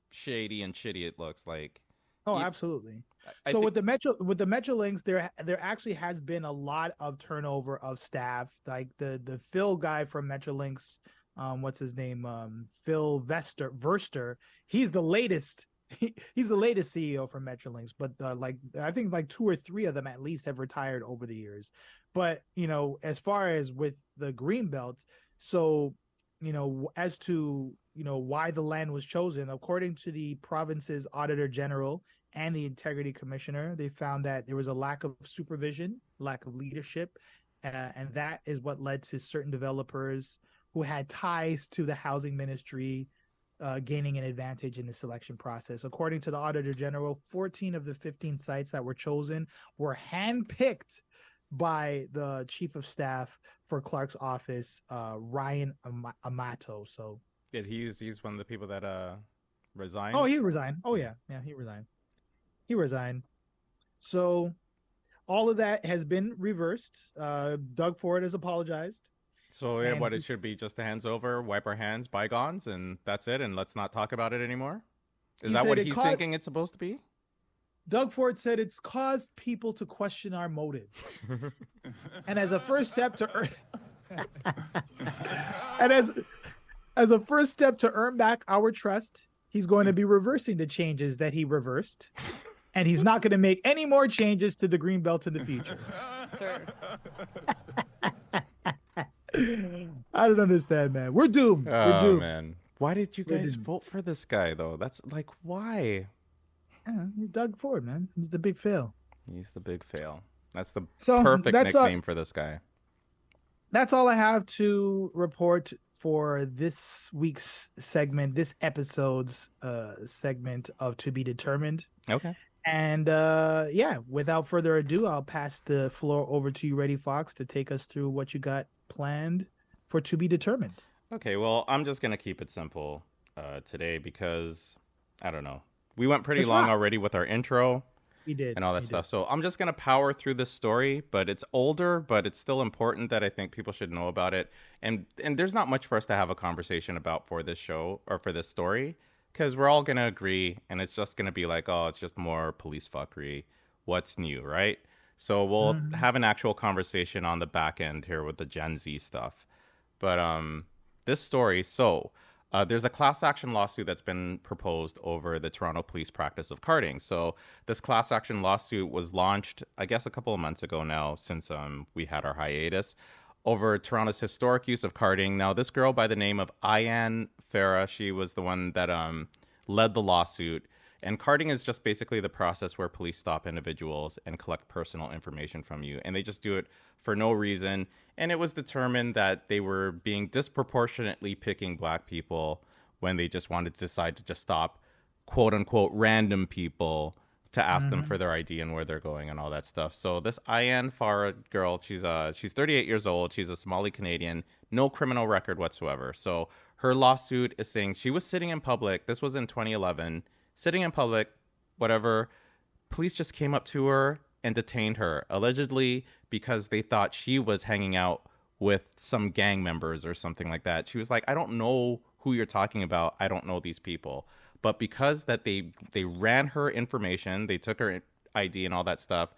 shady and shitty it looks like oh you, absolutely I, so think, with the metro with the metrolinx there there actually has been a lot of turnover of staff like the the phil guy from metrolinx um, what's his name? Um, Phil Vester Verster. He's the latest. (laughs) He, he's the latest CEO from Metrolinx, but uh, like I think like two or three of them at least have retired over the years. But you know, as far as with the green belt, so you know, as to you know why the land was chosen, according to the province's auditor general and the integrity commissioner, they found that there was a lack of supervision, lack of leadership, uh, and that is what led to certain developers who had ties to the housing ministry uh, gaining an advantage in the selection process. According to the Auditor General, 14 of the 15 sites that were chosen were handpicked by the chief of staff for Clark's office, uh, Ryan Am- Amato. So Did he's he's one of the people that uh resigned? Oh, he resigned. Oh yeah, yeah, he resigned. He resigned. So all of that has been reversed. Uh, Doug Ford has apologized. So yeah, what it should be just the hands over, wipe our hands, bygones, and that's it, and let's not talk about it anymore. Is that what he's cau- thinking it's supposed to be? Doug Ford said it's caused people to question our motives, and as a first step to earn, (laughs) and as as a first step to earn back our trust, he's going to be reversing the changes that he reversed, and he's not going to make any more changes to the green belt in the future. I don't understand, man. We're doomed. We're Oh doomed. man, why did you guys vote for this guy though? That's like why? Yeah, he's Doug Ford, man. He's the big fail. He's the big fail. That's the So perfect that's all, nickname for this guy. that's all I have to report for this week's segment, this episode's uh segment of To Be Determined. Okay. And uh yeah, without further ado, I'll pass the floor over to you, Reddy Fox, to take us through what you got planned for To Be Determined. Okay, well, I'm just gonna keep it simple uh, today because I don't know. We went pretty long already with our intro We did and all that we did. stuff, so I'm just gonna power through this story. But it's older, but it's still important that I think people should know about it. And and there's not much for us to have a conversation about for this show or for this story because we're all gonna agree, and it's just gonna be like, oh, it's just more police fuckery. What's new, right? So we'll Mhm. have an actual conversation on the back end here with the Gen Z stuff. But um, this story, so uh, there's a class action lawsuit that's been proposed over the Toronto police practice of carding. So this class action lawsuit was launched, I guess, a couple of months ago now, since um, we had our hiatus, over Toronto's historic use of carding. Now, this girl by the name of Ayan Farah, she was the one that um, led the lawsuit. And carding is just basically the process where police stop individuals and collect personal information from you. And they just do it for no reason. And it was determined that they were being disproportionately picking black people when they just wanted to decide to just stop quote unquote random people to ask them Mhm. for their ID and where they're going and all that stuff. So this Ayan Farah girl, she's uh she's 38 years old. She's a Somali Canadian, no criminal record whatsoever. So her lawsuit is saying she was sitting in public. This was in 2011, sitting in public, whatever. Police just came up to her and detained her, allegedly because they thought she was hanging out with some gang members or something like that. She was like, "I don't know who you're talking about. I don't know these people." But because that they they ran her information, they took her ID and all that stuff.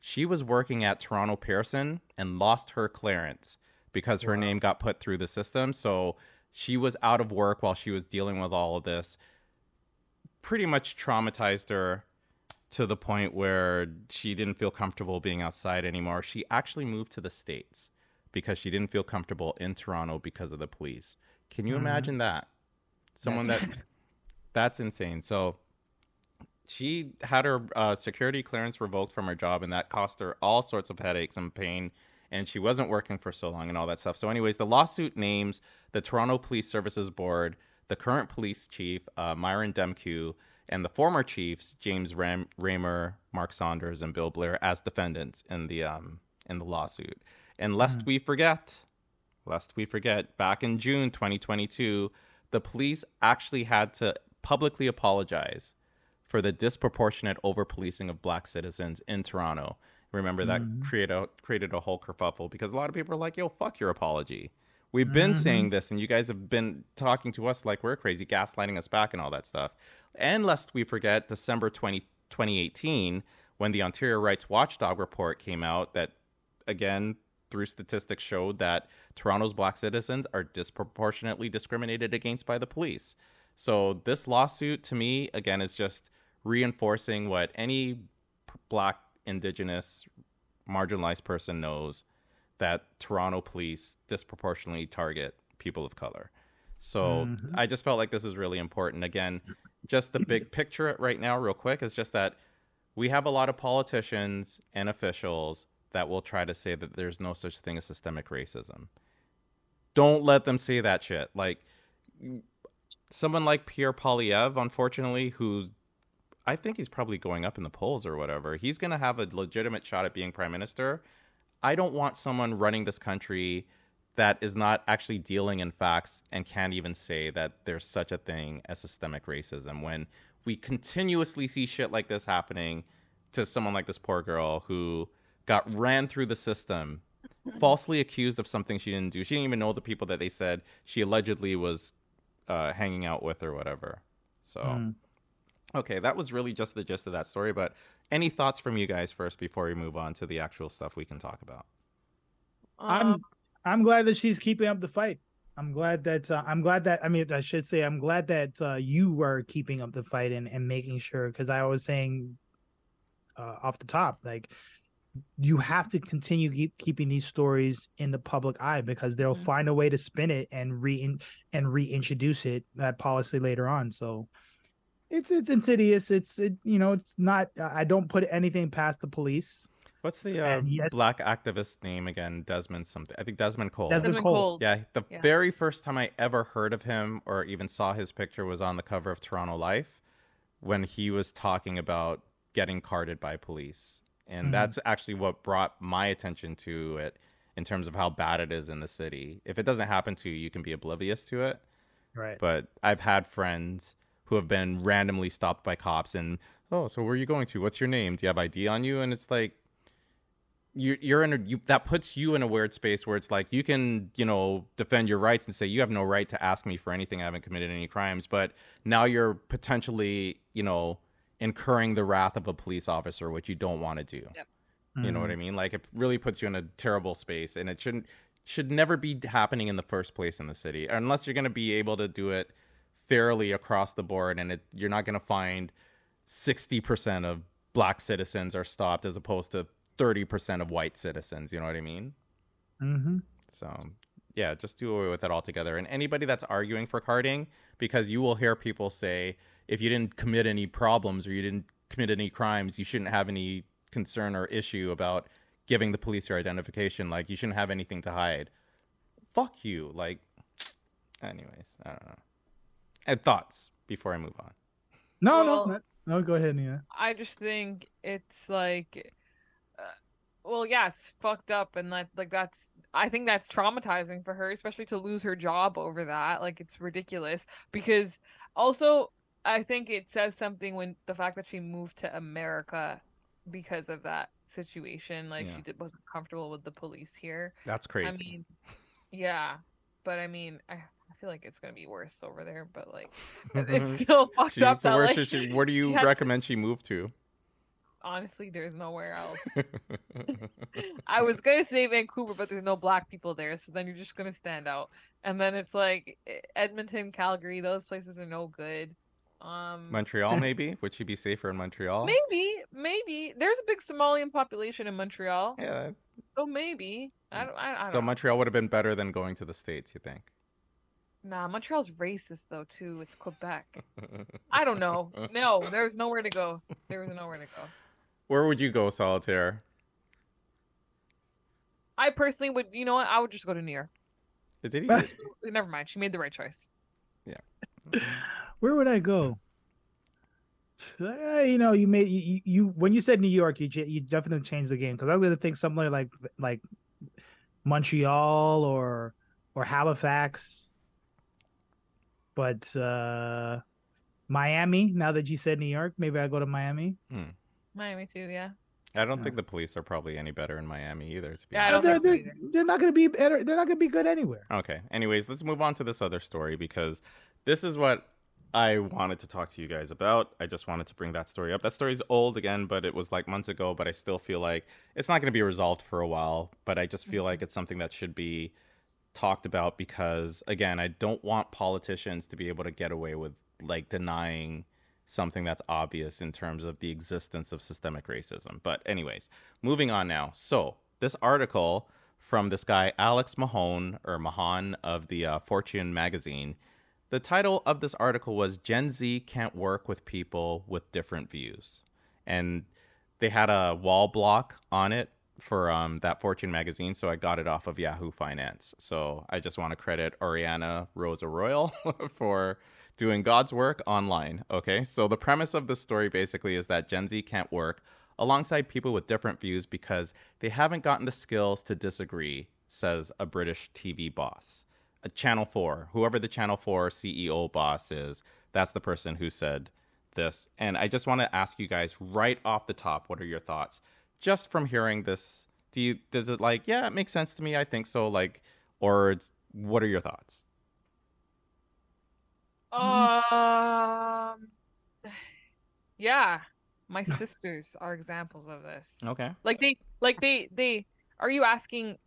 She was working at Toronto Pearson and lost her clearance because her Wow. name got put through the system. So she was out of work while she was dealing with all of this. Pretty much traumatized her to the point where she didn't feel comfortable being outside anymore. She actually moved to the States because she didn't feel comfortable in Toronto because of the police. Can you Mhm. imagine that? Someone That's- that that's insane. So she had her uh, security clearance revoked from her job, and that cost her all sorts of headaches and pain. And she wasn't working for so long and all that stuff. So, anyways, the lawsuit names the Toronto Police Services Board, the current police chief, uh, Myron Demkiw, and the former chiefs, James Ram- Ramer, Mark Saunders, and Bill Blair, as defendants in the um, in the lawsuit. And lest Mhm. we forget, lest we forget, back in June 2022, the police actually had to publicly apologize for the disproportionate over policing of black citizens in Toronto. Remember that Mhm. created a, created a whole kerfuffle because a lot of people are like, "Yo, fuck your apology." We've been Mhm. saying this, and you guys have been talking to us like we're crazy, gaslighting us back, and all that stuff. And lest we forget, December 20, 2018, when the Ontario Rights Watchdog report came out, that again, through statistics, showed that Toronto's black citizens are disproportionately discriminated against by the police. So this lawsuit, to me, again, is just reinforcing what any black, indigenous, marginalized person knows that Toronto police disproportionately target people of color. So Mhm. I just felt like this is really important. Again, just the big picture right now, real quick, is just that we have a lot of politicians and officials that will try to say that there's no such thing as systemic racism. Don't let them say that shit. Like someone like Pierre Poilievre, unfortunately, who's I think he's probably going up in the polls or whatever. He's going to have a legitimate shot at being prime minister. I don't want someone running this country that is not actually dealing in facts and can't even say that there's such a thing as systemic racism when we continuously see shit like this happening to someone like this poor girl who got ran through the system falsely accused of something she didn't do she didn't even know the people that they said she allegedly was uh, hanging out with or whatever so mm. okay that was really just the gist of that story but any thoughts from you guys first before we move on to the actual stuff we can talk about? I'm um, i'm glad that she's keeping up the fight. I'm glad that uh, i'm glad that i mean i should say i'm glad that uh, you are keeping up the fight and, and making sure because i was saying uh, off the top like you have to continue keep keeping these stories in the public eye because they'll mm-hmm. find a way to spin it and re and reintroduce it that policy later on. So it's it's insidious. It's it you know it's not. I don't put anything past the police. What's the uh, yes, black activist name again? Desmond something. I think Desmond Cole. Desmond, Desmond Cole. Cole. Yeah, the yeah. very first time I ever heard of him or even saw his picture was on the cover of Toronto Life when he was talking about getting carded by police. And mm-hmm. that's actually what brought my attention to it in terms of how bad it is in the city. If it doesn't happen to you, you can be oblivious to it. Right. But I've had friends who have been randomly stopped by cops and oh so where are you going to? What's your name? Do you have id on you? And it's like you, you're in a you, that puts you in a weird space where it's like you can you know defend your rights and say you have no right to ask me for anything. I haven't committed any crimes. But now you're potentially you know incurring the wrath of a police officer which you don't want to do. Yep. you mm-hmm. know what i mean? Like it really puts you in a terrible space and it shouldn't should never be happening in the first place in the city unless you're going to be able to do it fairly across the board, and it, you're not going to find 60% of black citizens are stopped as opposed to 30% of white citizens. You know what I mean? Mm-hmm. So, yeah, just do away with it altogether. And anybody that's arguing for carding, because you will hear people say, if you didn't commit any problems or you didn't commit any crimes, you shouldn't have any concern or issue about giving the police your identification. Like, you shouldn't have anything to hide. Fuck you. Like, (tsk) anyways, I don't know and thoughts before I move on. No, well, no, no. Go ahead, Nina. I just think it's like, uh, well, yeah, it's fucked up, and that like that's. I think that's traumatizing for her, especially to lose her job over that. Like it's ridiculous because also I think it says something when the fact that she moved to America because of that situation. Like yeah. she did, wasn't comfortable with the police here. That's crazy. I mean, yeah, but I mean, I feel like it's gonna be worse over there, but like (laughs) it's still fucked she, up. So where, like, she, where do you had... recommend she move to? Honestly, there's nowhere else. (laughs) (laughs) I was gonna say Vancouver, but there's no black people there, so then you're just gonna stand out. And then it's like Edmonton, Calgary, those places are no good. Um Montreal, maybe would she be safer in Montreal? Maybe, maybe. There's a big Somalian population in Montreal. Yeah. So maybe I don't. I, I don't so know. Montreal would have been better than going to the states. You think? Nah, Montreal's racist though too. It's Quebec. (laughs) I don't know. No, there's nowhere to go. There was nowhere to go. Where would you go, Solitair? I personally would. You know what? I would just go to New York. Did he? (laughs) Never mind. She made the right choice. Yeah. (laughs) Where would I go? Uh, you know, you made you, you when you said New York, you you definitely changed the game because I was gonna think somewhere like like Montreal or or Halifax but uh Miami, now that you said New York, maybe I go to Miami. Hmm. Miami too, yeah. I don't yeah. think the police are probably any better in Miami either. To be yeah, honest. they're, they're, they're, not going to be better. They're not going to be good anywhere. Okay. Anyways, let's move on to this other story because this is what I wanted to talk to you guys about. I just wanted to bring that story up. That story's old again, but it was like months ago. But I still feel like it's not going to be resolved for a while. But I just feel mm-hmm. like it's something that should be talked about because again, I don't want politicians to be able to get away with like denying something that's obvious in terms of the existence of systemic racism. But anyways, moving on now. So, this article from this guy Alex Mahone or Mahan of the uh, Fortune magazine. The title of this article was Gen Z can't work with people with different views. And they had a wall block on it for um, that Fortune magazine, so I got it off of Yahoo Finance. So I just want to credit Oriana Rosa Royal (laughs) for doing God's work online. Okay, so the premise of the story basically is that Gen Z can't work alongside people with different views because they haven't gotten the skills to disagree, says a British TV boss. A Channel 4, whoever the Channel 4 CEO boss is, that's the person who said this. And I just want to ask you guys right off the top, what are your thoughts? Just from hearing this, do you does it like, yeah, it makes sense to me. I think so. Like, or it's what are your thoughts? Um, yeah, my (laughs) sisters are examples of this. Okay. Like they, like they, they. Are you asking?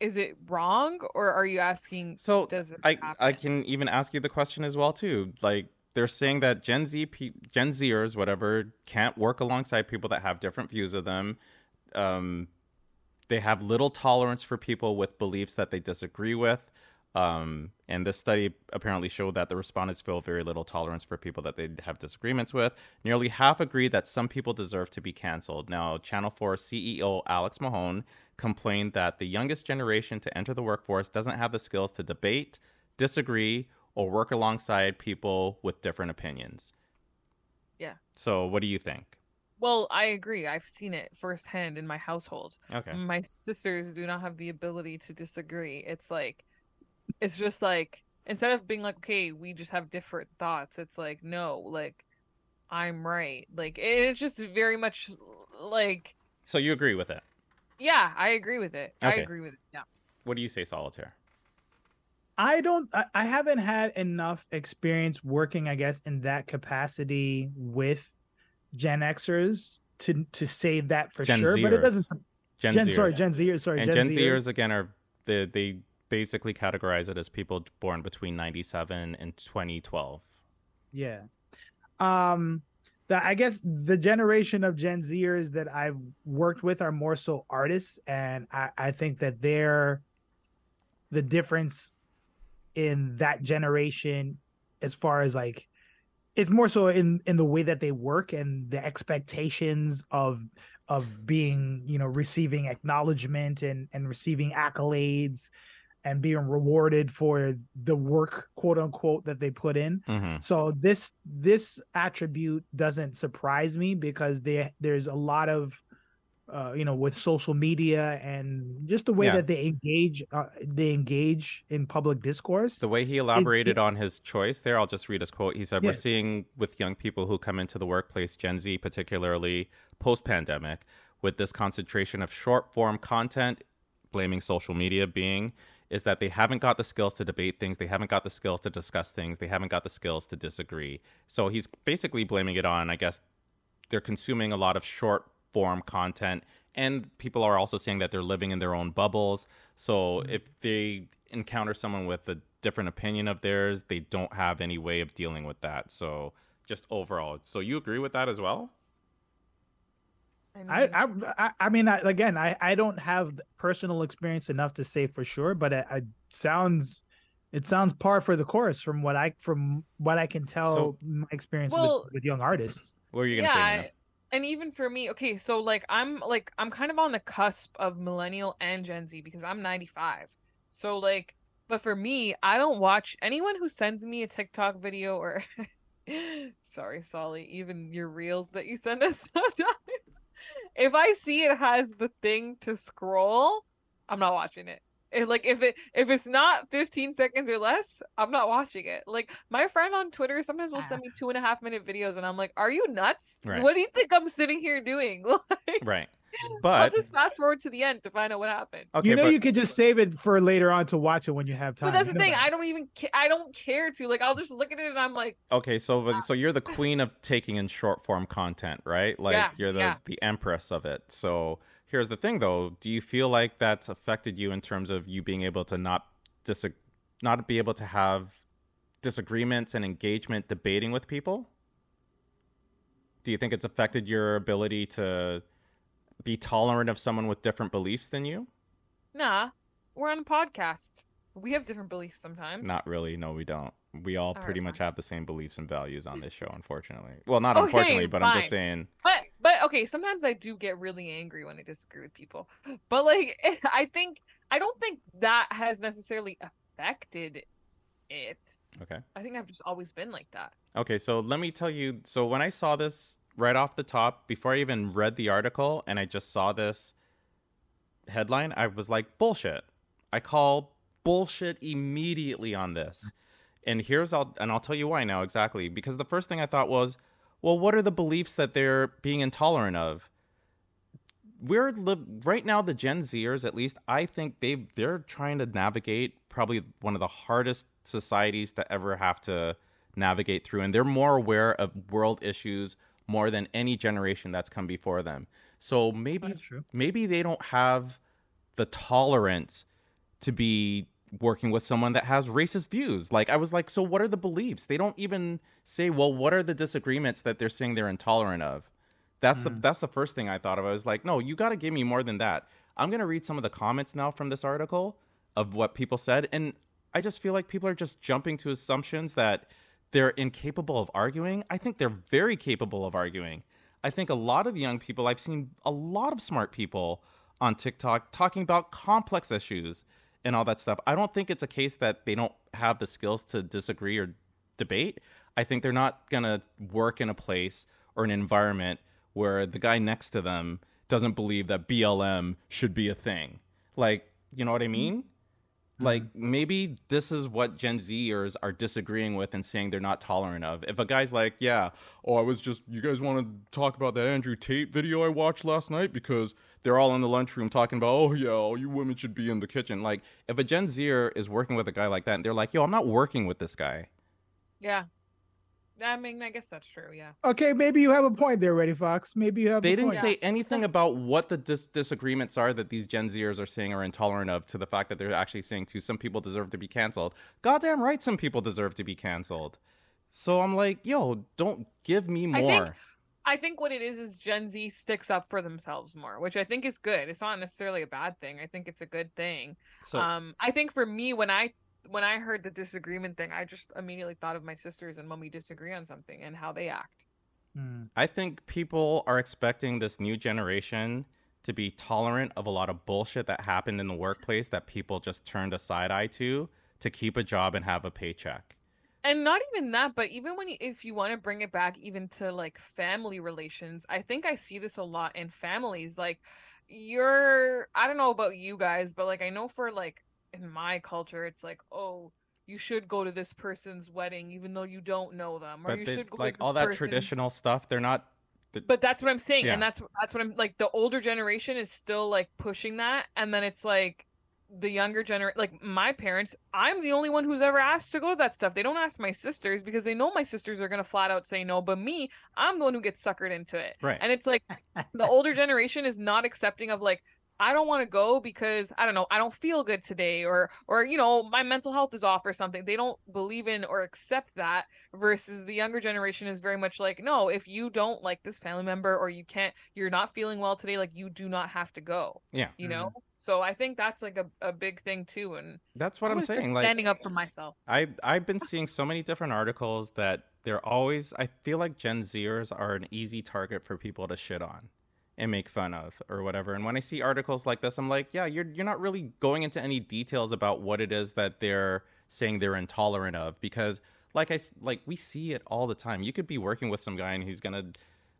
Is it wrong, or are you asking? So does I happen? I can even ask you the question as well too. Like they're saying that Gen Z pe- Gen Zers whatever can't work alongside people that have different views of them. Um, they have little tolerance for people with beliefs that they disagree with. Um, and this study apparently showed that the respondents feel very little tolerance for people that they have disagreements with. Nearly half agree that some people deserve to be canceled. Now, Channel 4 CEO Alex Mahone complained that the youngest generation to enter the workforce doesn't have the skills to debate, disagree, or work alongside people with different opinions. Yeah. So, what do you think? Well, I agree. I've seen it firsthand in my household. Okay. My sisters do not have the ability to disagree. It's like, it's just like instead of being like, okay, we just have different thoughts. It's like, no, like I'm right. Like it's just very much like, So, you agree with it? yeah, I agree with it. I agree with it. Yeah. What do you say, Solitair? I don't I, I haven't had enough experience working, I guess, in that capacity with Gen Xers to to say that for Gen sure. But it doesn't Gen, Gen, Zers. sorry, Gen Zers, sorry, and Gen, Gen Zers again are they they basically categorize it as people born between 97 and 2012. Yeah. Um the I guess the generation of Gen Zers that I've worked with are more so artists, and I, I think that they're the difference in that generation as far as like it's more so in in the way that they work and the expectations of of being you know receiving acknowledgement and and receiving accolades and being rewarded for the work quote unquote that they put in Mm-hmm. so this this attribute doesn't surprise me because they there's a lot of uh, you know with social media and just the way Yeah. that they engage uh, they engage in public discourse The way he elaborated on his choice there, I'll just read his quote. He said, Yeah. We're seeing with young people who come into the workplace, Gen Z particularly post pandemic, with this concentration of short form content, blaming social media being, is that they haven't got the skills to debate things. They haven't got the skills to discuss things. They haven't got the skills to disagree. So he's basically blaming it on, I guess, they're consuming a lot of short form content. And people are also saying that they're living in their own bubbles. So mm-hmm. if they encounter someone with a different opinion of theirs, they don't have any way of dealing with that. So just overall, so you agree with that as well? I, I I I mean I, again I I don't have personal experience enough to say for sure but it, it sounds it sounds par for the course from what I from what I can tell So- my experience Well- with, with young artists. What are you gonna say? yeah, Nina? And even for me, okay, so like I'm like I'm kind of on the cusp of millennial and Gen Z because I'm 95. So like, but for me, I don't watch anyone who sends me a TikTok video or (laughs) sorry, Solly, even your reels that you send us (laughs) sometimes. If I see it has the thing to scroll, I'm not watching it. If, like if it if it's not 15 seconds or less, I'm not watching it. Like my friend on Twitter sometimes will ah. send me two and a half minute videos, and I'm like, "Are you nuts? Right. What do you think I'm sitting here doing?" (laughs) Like, Right. I'll But just fast forward to the end to find out what happened. okay, you know but, you could just save it for later on to watch it when you have time. But that's the You know thing. that. I don't even. Ca- I don't care to. Like, I'll just look at it and I'm like, okay, so but- ah. so you're the queen of taking in short form content, right? Like Yeah, you're the yeah. the empress of it. So here's the thing though, do you feel like that's affected you in terms of you being able to not dis not be able to have disagreements and engagement debating with people? Do you think it's affected your ability to be tolerant of someone with different beliefs than you? "Nah, we're on a podcast. We have different beliefs sometimes." Not really. No, we don't. We all pretty much fine. have the same beliefs and values on this show, unfortunately. Well, not Okay, unfortunately, but I'm just saying. But but okay, sometimes I do get really angry when I disagree with people. (gasps) But like (laughs) I think I don't think that has necessarily affected it. Okay. I think I've just always been like that. Okay, so let me tell you. So when I saw this, right off the top, before I even read the article and I just saw this headline, I was like, bullshit. I call bullshit immediately on this. And here's I'll and I'll tell you why now exactly. Because the first thing I thought was, well, what are the beliefs that they're being intolerant of? We're li- right now the Gen Zers, at least I think they they're trying to navigate probably one of the hardest societies to ever have to navigate through, and they're more aware of world issues more than any generation that's come before them. So maybe maybe they don't have the tolerance to be working with someone that has racist views. Like I was like, so what are the beliefs? They don't even say, well, what are the disagreements that they're saying they're intolerant of? That's mm. the that's the first thing I thought of. I was like, no, you got to give me more than that. I'm gonna read some of the comments now from this article of what people said, and I just feel like people are just jumping to assumptions that they're incapable of arguing. I think they're very capable of arguing. I think a lot of young people, I've seen a lot of smart people on TikTok talking about complex issues and all that stuff. I don't think it's a case that they don't have the skills to disagree or debate. I think they're not going to work in a place or an environment where the guy next to them doesn't believe that BLM should be a thing. Like, you know what I mean? Like maybe this is what Gen Zers are disagreeing with and saying they're not tolerant of. If a guy's like, "Yeah, oh, I was just you guys want to talk about that Andrew Tate video I watched last night because they're all in the lunchroom talking about, oh yeah, all you women should be in the kitchen." Like if a Gen Zer is working with a guy like that and they're like, "Yo, I'm not working with this guy." Yeah. I mean, I guess that's true. Yeah. Okay, maybe you have a point there, Reddy Fox. Maybe you have. They didn't point. say anything about what the dis- disagreements are that these Gen Zers are saying are intolerant of. To the fact that they're actually saying to some people deserve to be canceled. Goddamn right, some people deserve to be canceled. So I'm like, yo, don't give me more. I think, I think what it is is Gen Z sticks up for themselves more, which I think is good. It's not necessarily a bad thing. I think it's a good thing. So, um, I think for me, when I when I heard the disagreement thing, I just immediately thought of my sisters and when we disagree on something and how they act. Hmm. I think people are expecting this new generation to be tolerant of a lot of bullshit that happened in the workplace that people just turned a side eye to to keep a job and have a paycheck. And not even that, but even when you, if you want to bring it back even to like family relations, I think I see this a lot in families. Like you're I don't know about you guys, but like I know for like in my culture it's like oh you should go to this person's wedding even though you don't know them or but you they, should go like all that person. traditional stuff they're not the... but that's what i'm saying yeah. and that's that's what i'm like the older generation is still like pushing that and then it's like the younger generation like my parents i'm the only one who's ever asked to go to that stuff they don't ask my sisters because they know my sisters are going to flat out say no but me i'm the one who gets suckered into it right and it's like (laughs) the older generation is not accepting of like I don't want to go because I don't know, I don't feel good today or or you know, my mental health is off or something. They don't believe in or accept that versus the younger generation is very much like, no, if you don't like this family member or you can't you're not feeling well today, like you do not have to go. Yeah. You know? Mm-hmm. So I think that's like a, a big thing too and That's what I'm saying. Like Standing up for myself. I I've been seeing so many different articles that they're always I feel like Gen Zers are an easy target for people to shit on and make fun of or whatever. And when I see articles like this, I'm like, yeah, you're you're not really going into any details about what it is that they're saying they're intolerant of because like I like we see it all the time. You could be working with some guy and he's going to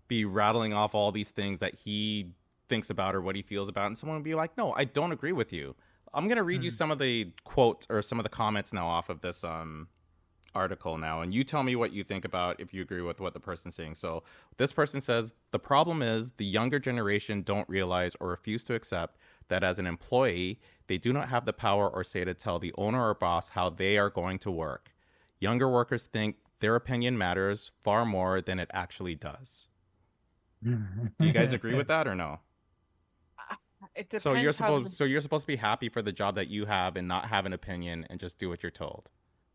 be rattling off all these things that he thinks about or what he feels about and someone would be like, "No, I don't agree with you." I'm going to read mm-hmm. you some of the quotes or some of the comments now off of this um article now, and you tell me what you think about if you agree with what the person's saying. So this person says the problem is the younger generation don't realize or refuse to accept that as an employee, they do not have the power or say to tell the owner or boss how they are going to work. Younger workers think their opinion matters far more than it actually does. do you guys agree with (laughs) that or no? so you're supposed so you're supposed to be happy for the job that you have and not have an opinion and just do what you're told.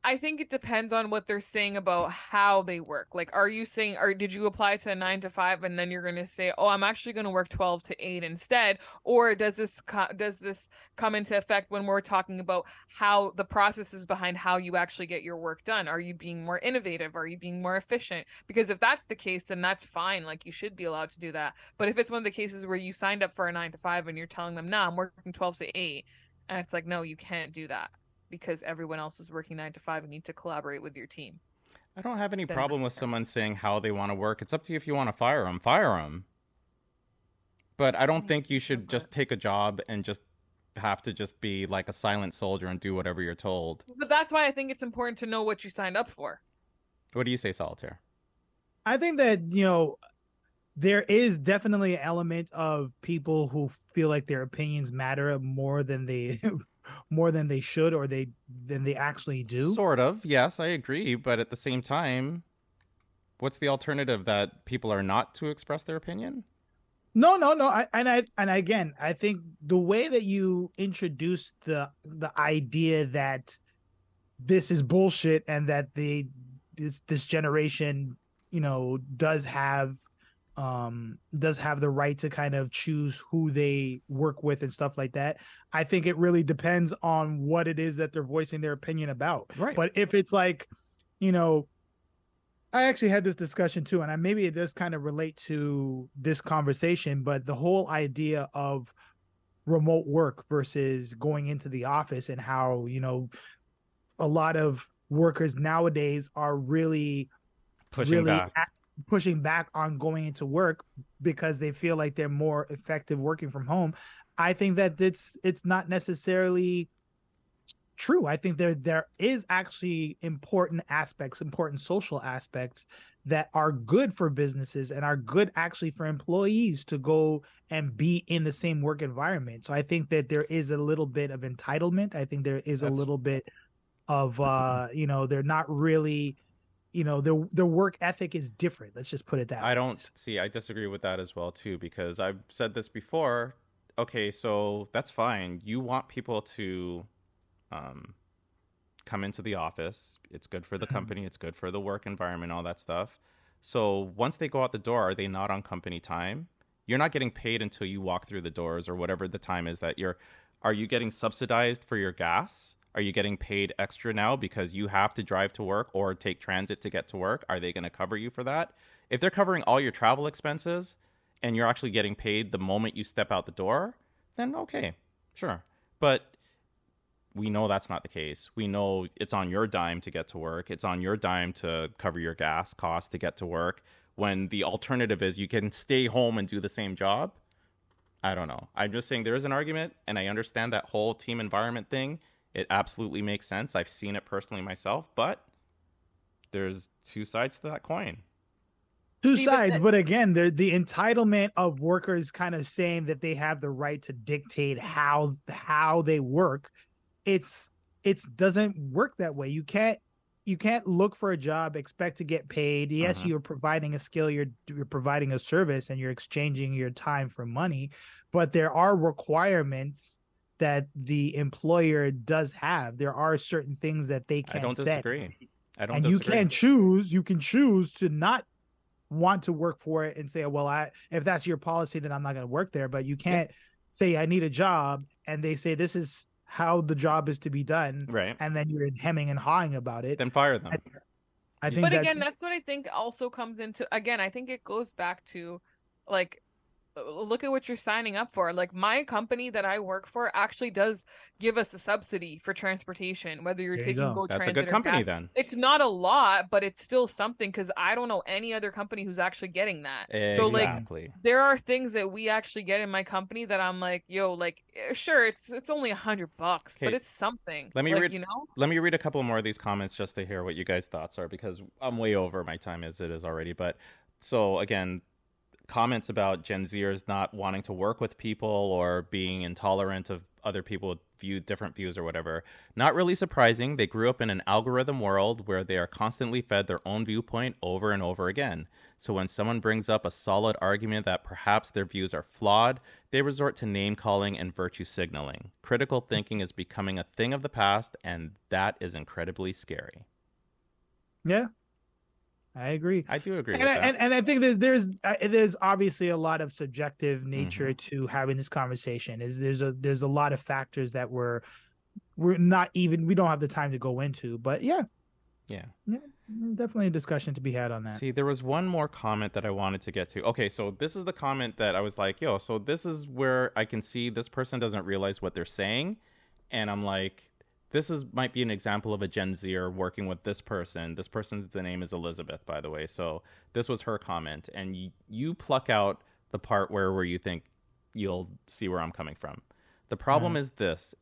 I think it depends on what they're saying about how they work. Like, are you saying, or did you apply to a nine to five, and then you're going to say, "Oh, I'm actually going to work twelve to eight instead," or does this co- does this come into effect when we're talking about how the processes behind how you actually get your work done? Are you being more innovative? Are you being more efficient? Because if that's the case, then that's fine. Like, you should be allowed to do that. But if it's one of the cases where you signed up for a nine to five and you're telling them, "Nah, I'm working twelve to 8, and it's like, "No, you can't do that." Because everyone else is working nine to five and need to collaborate with your team. I don't have any then problem with fair. someone saying how they want to work. It's up to you if you want to fire them. Fire them. But I don't think you should just take a job and just have to just be like a silent soldier and do whatever you're told. But that's why I think it's important to know what you signed up for. What do you say, Solitair? I think that you know there is definitely an element of people who feel like their opinions matter more than they (laughs) more than they should or they than they actually do. Sort of. Yes, I agree. But at the same time, what's the alternative that people are not to express their opinion? No, no, no. I, and I and again, I think the way that you introduce the the idea that this is bullshit and that the this this generation, you know, does have um does have the right to kind of choose who they work with and stuff like that. I think it really depends on what it is that they're voicing their opinion about. Right. But if it's like, you know, I actually had this discussion too, and I, maybe it does kind of relate to this conversation, but the whole idea of remote work versus going into the office and how, you know, a lot of workers nowadays are really, Pushing really back. Pushing back on going into work because they feel like they're more effective working from home. I think that it's it's not necessarily true. I think there there is actually important aspects, important social aspects that are good for businesses and are good actually for employees to go and be in the same work environment. So I think that there is a little bit of entitlement. I think there is That's- a little bit of uh, you know, they're not really you know, their their work ethic is different. Let's just put it that way. I don't see. I disagree with that as well too because I've said this before. Okay, so that's fine. You want people to um, come into the office. It's good for the Mhm. company. It's good for the work environment. All that stuff. So once they go out the door, are they not on company time? You're not getting paid until you walk through the doors or whatever the time is that you're. Are you getting subsidized for your gas? Are you getting paid extra now because you have to drive to work or take transit to get to work? Are they going to cover you for that? If they're covering all your travel expenses and you're actually getting paid the moment you step out the door, then okay, sure. But we know that's not the case. We know it's on your dime to get to work. It's on your dime to cover your gas costs to get to work. When the alternative is you can stay home and do the same job. I don't know. I'm just saying there is an argument, and I understand that whole team environment thing. It absolutely makes sense. I've seen it personally myself, but there's two sides to that coin. two See, but sides, but again, the the entitlement of workers kind of saying that they have the right to dictate how how they work. It's it's doesn't work that way. You can't you can't look for a job expect to get paid. Yes, Mhm. you're providing a skill, you're you're providing a service, and you're exchanging your time for money. But there are requirements that the employer does have. There are certain things that they can I don't set disagree. I don't and you can choose you can choose to not want to work for it and say oh, well i if that's your policy then i'm not going to work there but you can't say i need a job and they say this is how the job is to be done right. and then you're hemming and hawing about it Then fire them. i think but that again that's what i think also comes into again i think it goes back to like look at what you're signing up for like my company that i work for actually does give us a subsidy for transportation whether you're There you taking go. go, That's a transit good or company gas. then. it's not a lot but it's still something because i don't know any other company who's actually getting that Exactly. so like there are things that we actually get in my company that i'm like yo like eh, sure it's it's only a hundred bucks but it's something let me like, read- you know Let me read a couple more of these comments just to hear what you guys' thoughts are because I'm way over my time as it is already. But so again, comments about Gen Zers not wanting to work with people or being intolerant of other people with view different views or whatever. Not really surprising. They grew up in an algorithm world where they are constantly fed their own viewpoint over and over again. So when someone brings up a solid argument that perhaps their views are flawed, they resort to name calling and virtue signaling. Critical thinking is becoming a thing of the past, and that is incredibly scary. yeah i agree I do agree and I, and, and I think there's there's there's obviously a lot of subjective nature Mm-hmm. to having this conversation. Is there's a there's a lot of factors that we're we're not even we don't have the time to go into. But yeah, yeah. yeah, definitely a discussion to be had on that. See, there was one more comment that I wanted to get to. Okay, so this is the comment that I was like, yo, so this is where I can see this person doesn't realize what they're saying. And I'm like, this is might be an example of a Gen Zer working with this person. This person's the name is Elizabeth, by the way. So this was her comment, and you, you pluck out the part where where you think you'll see where I'm coming from. The problem mm-hmm. is this.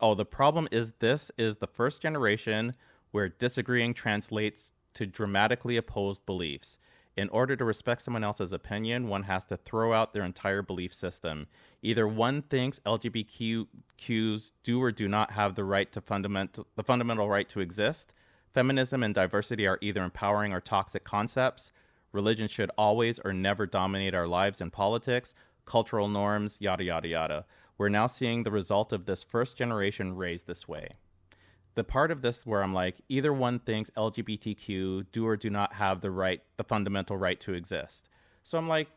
Oh, the problem is this is the first generation where disagreeing translates to dramatically opposed beliefs. In order to respect someone else's opinion, one has to throw out their entire belief system. Either one thinks LGBTQs do or do not have the right to fundamental the fundamental right to exist. Feminism and diversity are either empowering or toxic concepts. Religion should always or never dominate our lives and politics. Cultural norms, yada yada yada. We're now seeing the result of this first generation raised this way the part of this where I'm like, either one thinks LGBTQ do or do not have the right, the fundamental right to exist. So I'm like,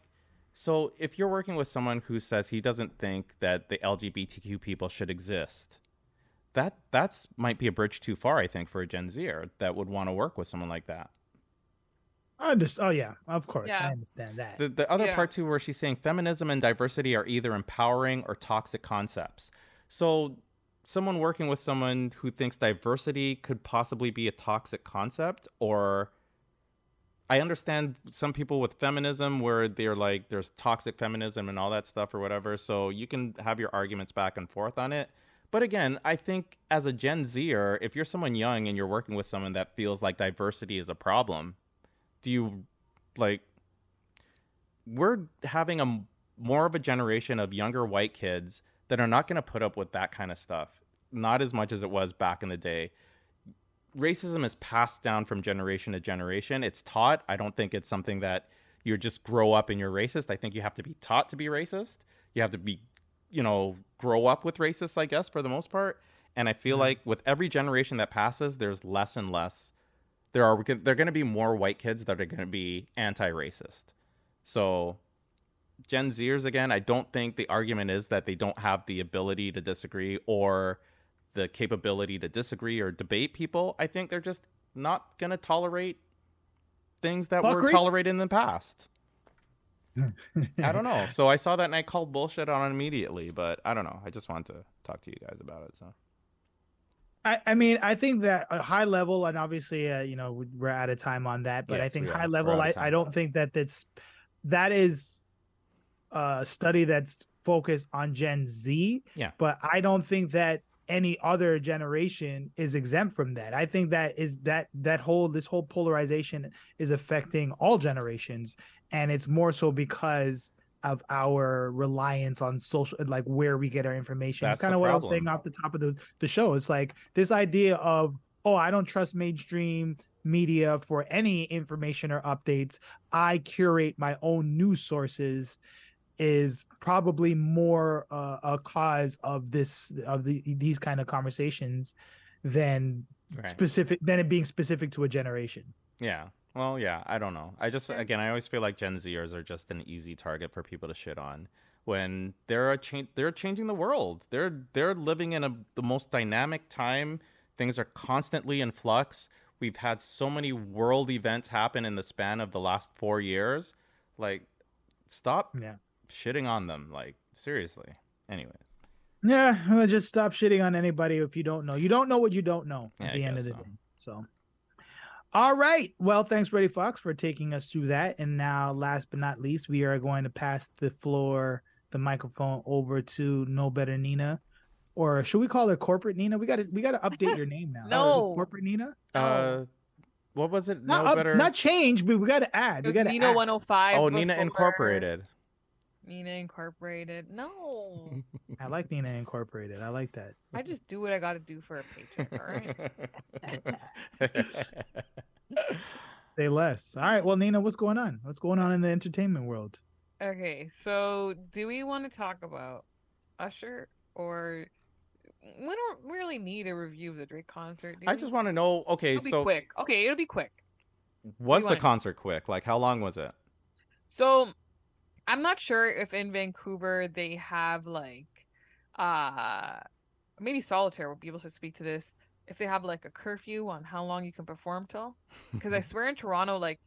so if you're working with someone who says he doesn't think that the LGBTQ people should exist, that that's might be a bridge too far, I think, for a Gen Zer that would want to work with someone like that. I understand. Oh yeah, of course, yeah. I understand that. The the other yeah. part too, where she's saying feminism and diversity are either empowering or toxic concepts. So someone working with someone who thinks diversity could possibly be a toxic concept or I understand some people with feminism where they're like there's toxic feminism and all that stuff or whatever so you can have your arguments back and forth on it. But again I think as a Gen Zer if you're someone young and you're working with someone that feels like diversity is a problem do you like we're having a more of a generation of younger white kids that are not going to put up with that kind of stuff. Not as much as it was back in the day. Racism is passed down from generation to generation. It's taught. I don't think it's something that you just grow up and you're racist. I think you have to be taught to be racist. You have to be, you know, grow up with racists, I guess, for the most part. And I feel mm-hmm. like with every generation that passes, there's less and less. There are there are going to be more white kids that are going to be anti-racist. So Gen Zers again, I don't think the argument is that they don't have the ability to disagree or the capability to disagree or debate people. I think they're just not going to tolerate things that were tolerated in the past. (laughs) I don't know. So I saw that and I called bullshit on it immediately, but I don't know. I just wanted to talk to you guys about it. So. I, I mean, I think that a high level, and obviously, uh, you know, we're out of time on that. But yes, I think high level, I, I don't think that that's that is uh, study that's focused on Gen Z. Yeah. But I don't think that any other generation is exempt from that. I think that is that that whole this whole polarization is affecting all generations, and it's more so because of our reliance on social like where we get our information. That's it's kind of what. I was saying off the top of the, the show. It's like this idea of, oh, I don't trust mainstream media for any information or updates. I curate my own news sources is probably more uh, a cause of this of the these kind of conversations than right. specific than it being specific to a generation. Yeah. Well, yeah, I don't know. I just again, I always feel like Gen Zers are just an easy target for people to shit on when they're a cha- they're changing the world. They're they're living in a the most dynamic time. Things are constantly in flux. We've had so many world events happen in the span of the last 4 years. Like stop yeah shitting on them. Like seriously. Anyways. Yeah, well, just stop shitting on anybody if you don't know. You don't know what you don't know at yeah, the end of the so. day. So, all right. Well, thanks, Reddy Fox, for taking us through that. And now, last but not least, we are going to pass the floor, the microphone over to No Better Nina, or should we call her Corporate Nina? We got to we got to update your name now. (laughs) no, Corporate Nina. Uh, what was it? Not, no better. Not change, but we got to add. We got to Nina add. 105. Oh, Nina Incorporated. Nina Incorporated. No. I like Nina Incorporated. I like that. I just do what I got to do for a paycheck. All right. (laughs) Say less. All right. Well, Nina, what's going on? What's going on in the entertainment world? Okay. So, do we want to talk about Usher or we don't really need a review of the Drake concert? I just want to know. Okay, it'll so quick. Okay, it'll be quick. Was the concert quick? Like, how long was it? So I'm not sure if in Vancouver they have like uh maybe solitair will be able to speak to this if they have like a curfew on how long you can perform till (laughs) because i swear in toronto like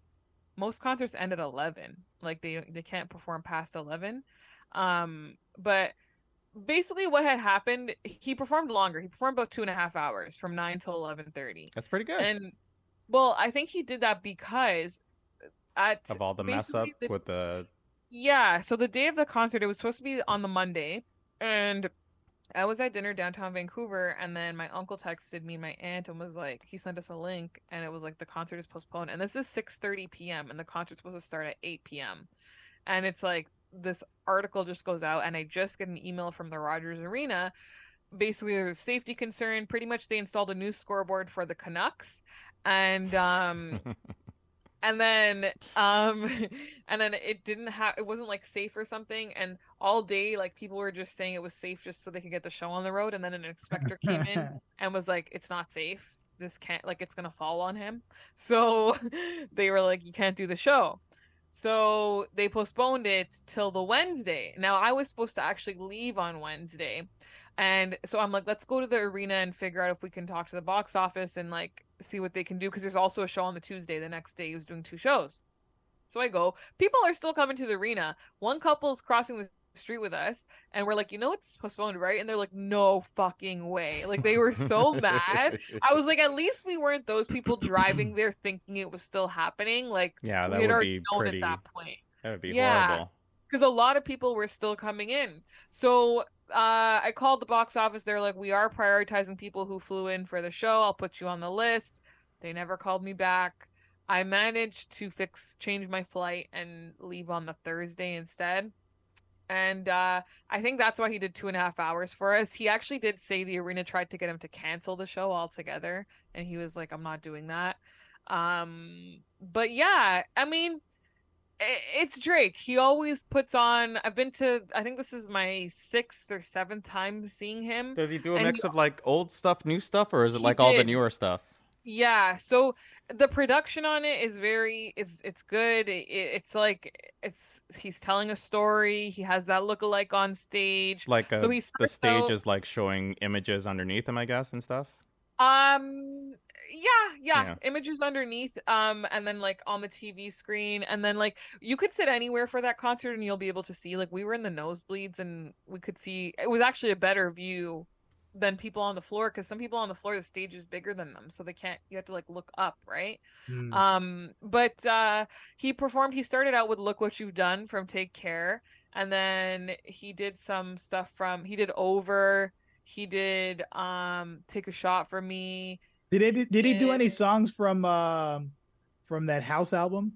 most concerts end at 11 like they they can't perform past 11 um but basically what had happened, he performed longer. He performed about two and a half hours from nine till eleven thirty. That's pretty good. And well, I think he did that because at of all the mess up the- with the yeah, so the day of the concert, it was supposed to be on the Monday, and I was at dinner downtown Vancouver, and then my uncle texted me, and my aunt, and was like, he sent us a link, and it was like the concert is postponed, and this is six thirty p.m. and the concert's supposed to start at eight p.m. and it's like this article just goes out, and I just get an email from the Rogers Arena. Basically, there's a safety concern. Pretty much, they installed a new scoreboard for the Canucks, and um, (laughs) and then um (laughs) and then it didn't have it wasn't like safe or something and all day like people were just saying it was safe just so they could get the show on the road and then an inspector came in (laughs) and was like it's not safe. This can't like it's gonna fall on him. (laughs) So they were like you can't do the show. So they postponed it till the wednesday. Now i was supposed to actually leave on wednesday and so i'm like let's go to the arena and figure out if we can talk to the box office and like see what they can do because there's also a show on the tuesday the next day he was doing two shows so i go people are still coming to the arena one couple's crossing the street with us and we're like you know it's postponed right and they're like no fucking way like they were so mad i was like at least we weren't those people driving there thinking it was still happening like yeah, that we had would already be known pretty. at that point That would be Yeah. horrible. because a lot of people were still coming in. So uh, I called the box office. They're like, we are prioritizing people who flew in for the show. I'll put you on the list. They never called me back. I managed to fix, change my flight and leave on the Thursday instead. And uh, I think that's why he did two and a half hours for us. He actually did say the arena tried to get him to cancel the show altogether, and he was like, "I'm not doing that." Um, but yeah, I mean, it's Drake. He always puts on. I've been to. I think this is my sixth or seventh time seeing him. Does he do a And mix he- of like old stuff, new stuff, or is it like all the newer stuff? Yeah. So the production on it is very. It's it's good. It, it's like it's he's telling a story. He has that look-alike on stage. Like uh, So he the stage out- is like showing images underneath him, I guess, and stuff. Um yeah, yeah, Yeah. Images underneath um and then like on the TV screen and then like you could sit anywhere for that concert and you'll be able to see like we were in the nosebleeds and we could see it was actually a better view than people on the floor cuz some people on the floor the stage is bigger than them so they can't you have to like look up, right? Hmm. Um, but uh, he performed. He started out with "Look What You've Done" from Take Care, and then he did some stuff from. He did "Over." He did um, "Take a Shot for Me." Did he did he do any songs from um from that house album?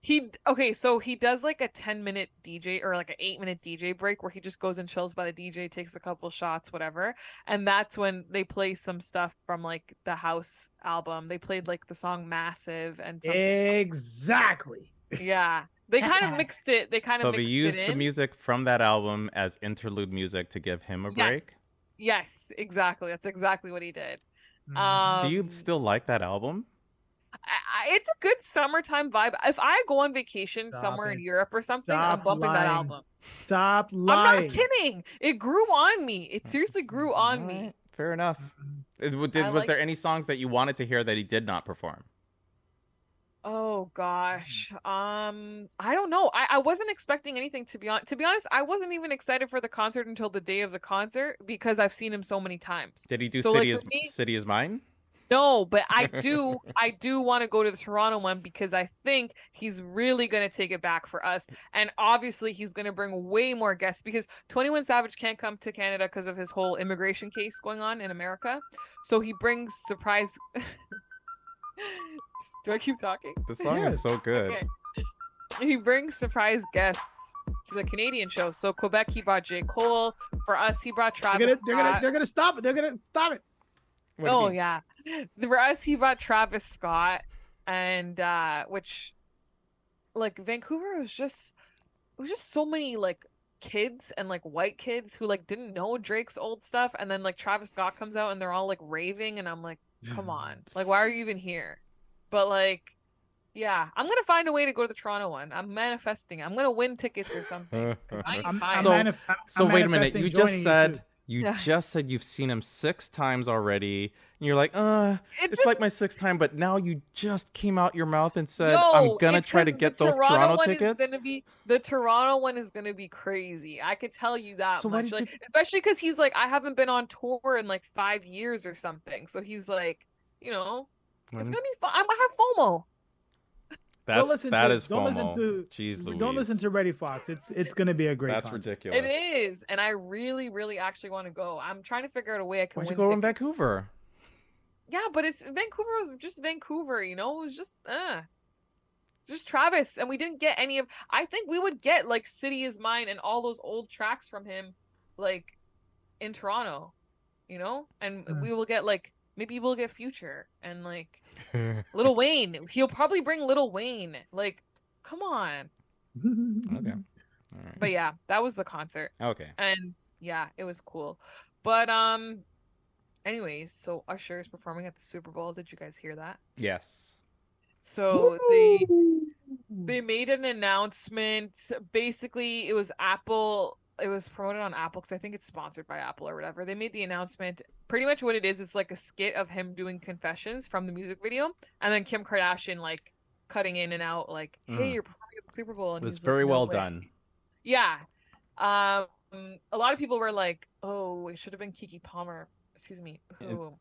He okay, so he does like a ten minute DJ or like an eight minute DJ break where he just goes and chills by the DJ, takes a couple shots, whatever, and that's when they play some stuff from like the house album. They played like the song "Massive" and something. Exactly. yeah, they (laughs) kind of mixed it. They kind so of so they used it the in. music from that album as interlude music to give him a break. Yes. Yes, exactly. That's exactly what he did. Um, Do you still like that album? I, I- it's a good summertime vibe. If I go on vacation Stop somewhere in. Europe or something, I'm Stop bumping that album. Stop lying. I'm not kidding. It grew on me. It seriously grew on me. Fair enough. Mhm. It- did- was like- there any songs that you wanted to hear that he did not perform? Oh gosh. Um I don't know. I, I wasn't expecting anything to be on to be honest, I wasn't even excited for the concert until the day of the concert because I've seen him so many times. Did he do So, City for is me- City is Mine? No, but I do (laughs) I do want to go to the Toronto one because I think he's really going to take it back for us. And obviously he's going to bring way more guests because 21 Savage can't come to Canada because of his whole immigration case going on in America. So he brings surprise (laughs) Do I keep talking? The song Yes. is so good. Okay. He brings surprise guests to the Canadian show. So Quebec he brought J. Cole. For us he brought They're Travis gonna, they're gonna Scott. they're gonna stop it. They're gonna stop it. What oh mean? yeah for us he brought travis scott and uh which like vancouver was just it was just so many like kids and like white kids who like didn't know drake's old stuff and then like travis scott comes out and they're all like raving and i'm like come on like why are you even here but like yeah i'm gonna find a way to go to the toronto one i'm manifesting i'm gonna win tickets or something. (laughs) I (laughs) I'm, I'm So- manif- I'm So wait a minute. You just said too. You Yeah. just said you've seen him six times already, and you're like, uh, It it's like my sixth time. But now you just came out your mouth and said, No, I'm gonna try to get those Toronto Toronto one tickets. Is gonna be the Toronto one is gonna be crazy. I could tell you that So much. Like, especially because he's like, I haven't been on tour in like five years or something. So he's like, you know, it's gonna be fun. I'm gonna have FOMO. That's don't listen that to, is don't FOMO. listen to Jeez Louise. don't listen to Reddy Fox. It's it's gonna be a great. That's concert. ridiculous. It is, and I really, really actually want to go. I'm trying to figure out a way I can Why'd you go in. Vancouver? Yeah, but it's Vancouver was just Vancouver, you know. It was just uh just Travis, and we didn't get any of. I think we would get like "City Is Mine" and all those old tracks from him, like in Toronto, you know. And Mm. we will get like maybe we'll get Future and like (laughs) Lil Wayne. He'll probably bring Lil Wayne. Like, come on. Okay. (laughs) All right. But yeah, that was the concert. okay. and yeah, it was cool. But um, anyways, so Usher is performing at the Super Bowl. Did you guys hear that? Yes. So they they made an announcement. Basically, it was Apple. It was promoted on Apple because I think it's sponsored by Apple or whatever. They made the announcement. Pretty much what it is is like a skit of him doing confessions from the music video, and then Kim Kardashian like cutting in and out, like, "Hey, Mhm. you're performing at the Super Bowl." It was he's like, very "No well way." done. Yeah. Um, a lot of people were like, "Oh, it should have been Keke Palmer." Excuse me, who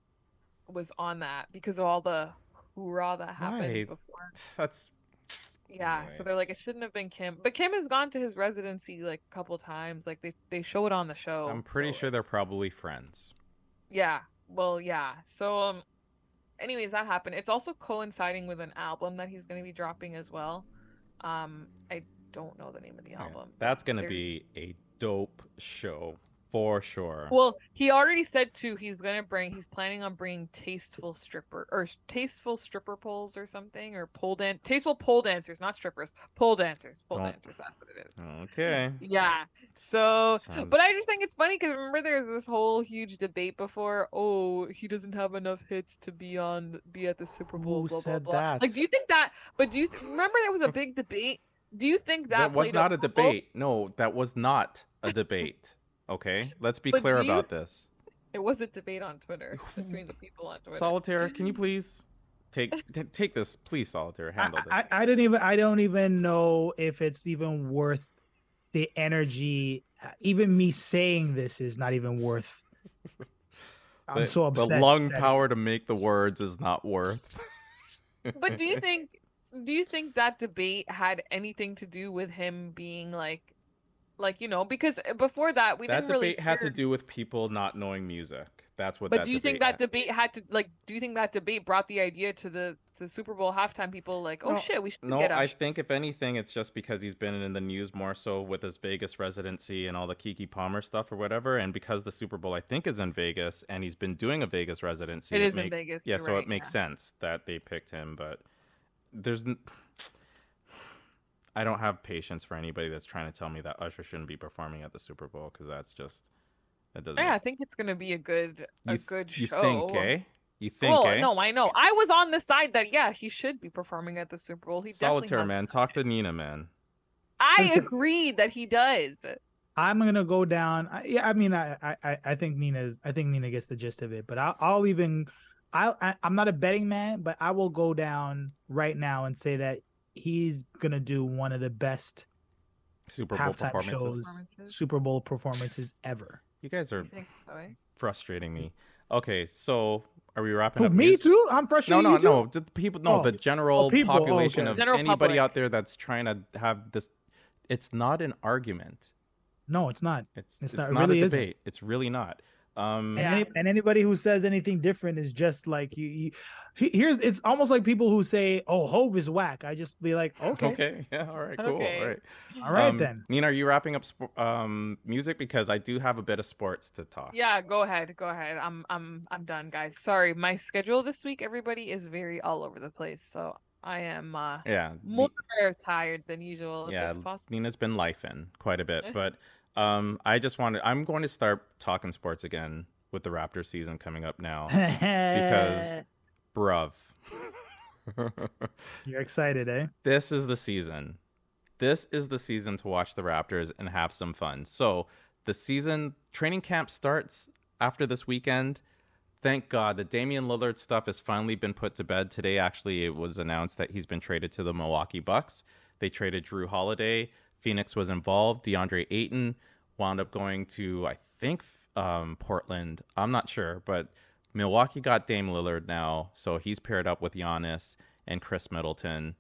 was on that because of all the hoorah that happened Why? before. That's Yeah, Anyway. so they're like, it shouldn't have been Kim, but Kim has gone to his residency like a couple times. Like they they show it on the show. I'm pretty so- sure they're probably friends. Yeah. Well, yeah. So um, anyways, that happened. It's also coinciding with an album that he's going to be dropping as well. Um, I don't know the name of the Yeah, album. That's gonna be a dope show for sure. Well, he already said too. He's gonna bring. He's planning on bringing tasteful stripper or tasteful stripper poles or something or pole dance. Tasteful pole dancers, not strippers. Pole dancers. Pole dancers. That's what it is. okay. Yeah. So, Sounds- but I just think it's funny because remember there's this whole huge debate before. Oh, he doesn't have enough hits to be on be at the Super Bowl. Who blah, said blah, blah. that? Like, do you think that? But do you th- remember there was a big debate? Do you think that, that was not a role? debate. No, that was not a debate. Okay, let's be But clear do you- about this. It was a debate on Twitter between the people on Twitter. Solitair, can you please take (laughs) t- take this, please, Solitair, handle this. I, I, I didn't even I don't even know if it's even worth the energy. Uh, even me saying this is not even worth. I'm the, so upset. The lung power to make the words is not worth. (laughs) But do you think do you think that debate had anything to do with him being like like you know because uh, before that we that didn't really debate had to do with people not knowing music. That's what. But that do you think that debate had to like do you think that debate brought the idea to the to Super Bowl halftime people like oh No, shit we should No, I think if anything, it's just because he's been in the news more so with his Vegas residency and all the Keke Palmer stuff or whatever, and because the Super Bowl I think is in Vegas and he's been doing a Vegas residency. It is in Vegas, Yeah, so right, it makes yeah. sense that they picked him, but there's. N- I don't have patience for anybody that's trying to tell me that Usher shouldn't be performing at the Super Bowl because that's just that doesn't. yeah I think it's gonna be a good a you, th- good you show. think, eh? You think, well, eh? no, I know. I was on the side that yeah, he should be performing at the Super Bowl. He definitely Solitair has- man, talk to Nina, man. I agree that he does. I'm gonna go down. I, yeah, I mean, I, I, I think Nina's. I think Nina gets the gist of it. But I'll, I'll even. I, I, I'm not a betting man, but I will go down right now and say that he's gonna do one of the best Super Bowl halftime performances. shows, Performances. Super Bowl performances ever. You guys are You so, eh? frustrating me. Okay, so are we wrapping Who, up? me music? too. I'm frustrated. no, you no. The people, no, Oh. the general Oh, people. Oh, population okay. of General anybody public. out there that's trying to have this. It's not an argument. No, it's not. It's It's it's, not- it not, really a isn't. debate. It's really not. Um, And, any, and anybody who says anything different is just like you, you. Here's it's almost like people who say, "Oh, Hove is whack." I just be like, "Okay, Okay. (laughs) Yeah. All right. Cool. Okay. All right. all right Um, then." Nina, are you wrapping up sp- um, music because I do have a bit of sports to talk. Yeah, go ahead. Go ahead. I'm I'm I'm done, guys. Sorry. My schedule this week, everybody, is very all over the place. So I am uh Yeah. more tired than usual, if yeah, it's possible. Nina's been life in quite a bit, (laughs) but um, I just wanted. I'm going to start talking sports again with the Raptor season coming up now, because- (laughs) bruv. you're excited, eh? this is the season. This is the season to watch the Raptors and have some fun. So the season training camp starts after this weekend. Thank God the Damian Lillard stuff has finally been put to bed. Today, actually, it was announced that he's been traded to the Milwaukee Bucks. They traded Jrue Holiday. Phoenix was involved. DeAndre Ayton wound up going to, I think, um, Portland. I'm not sure, but Milwaukee got Dame Lillard now, so he's paired up with Giannis and Khris Middleton.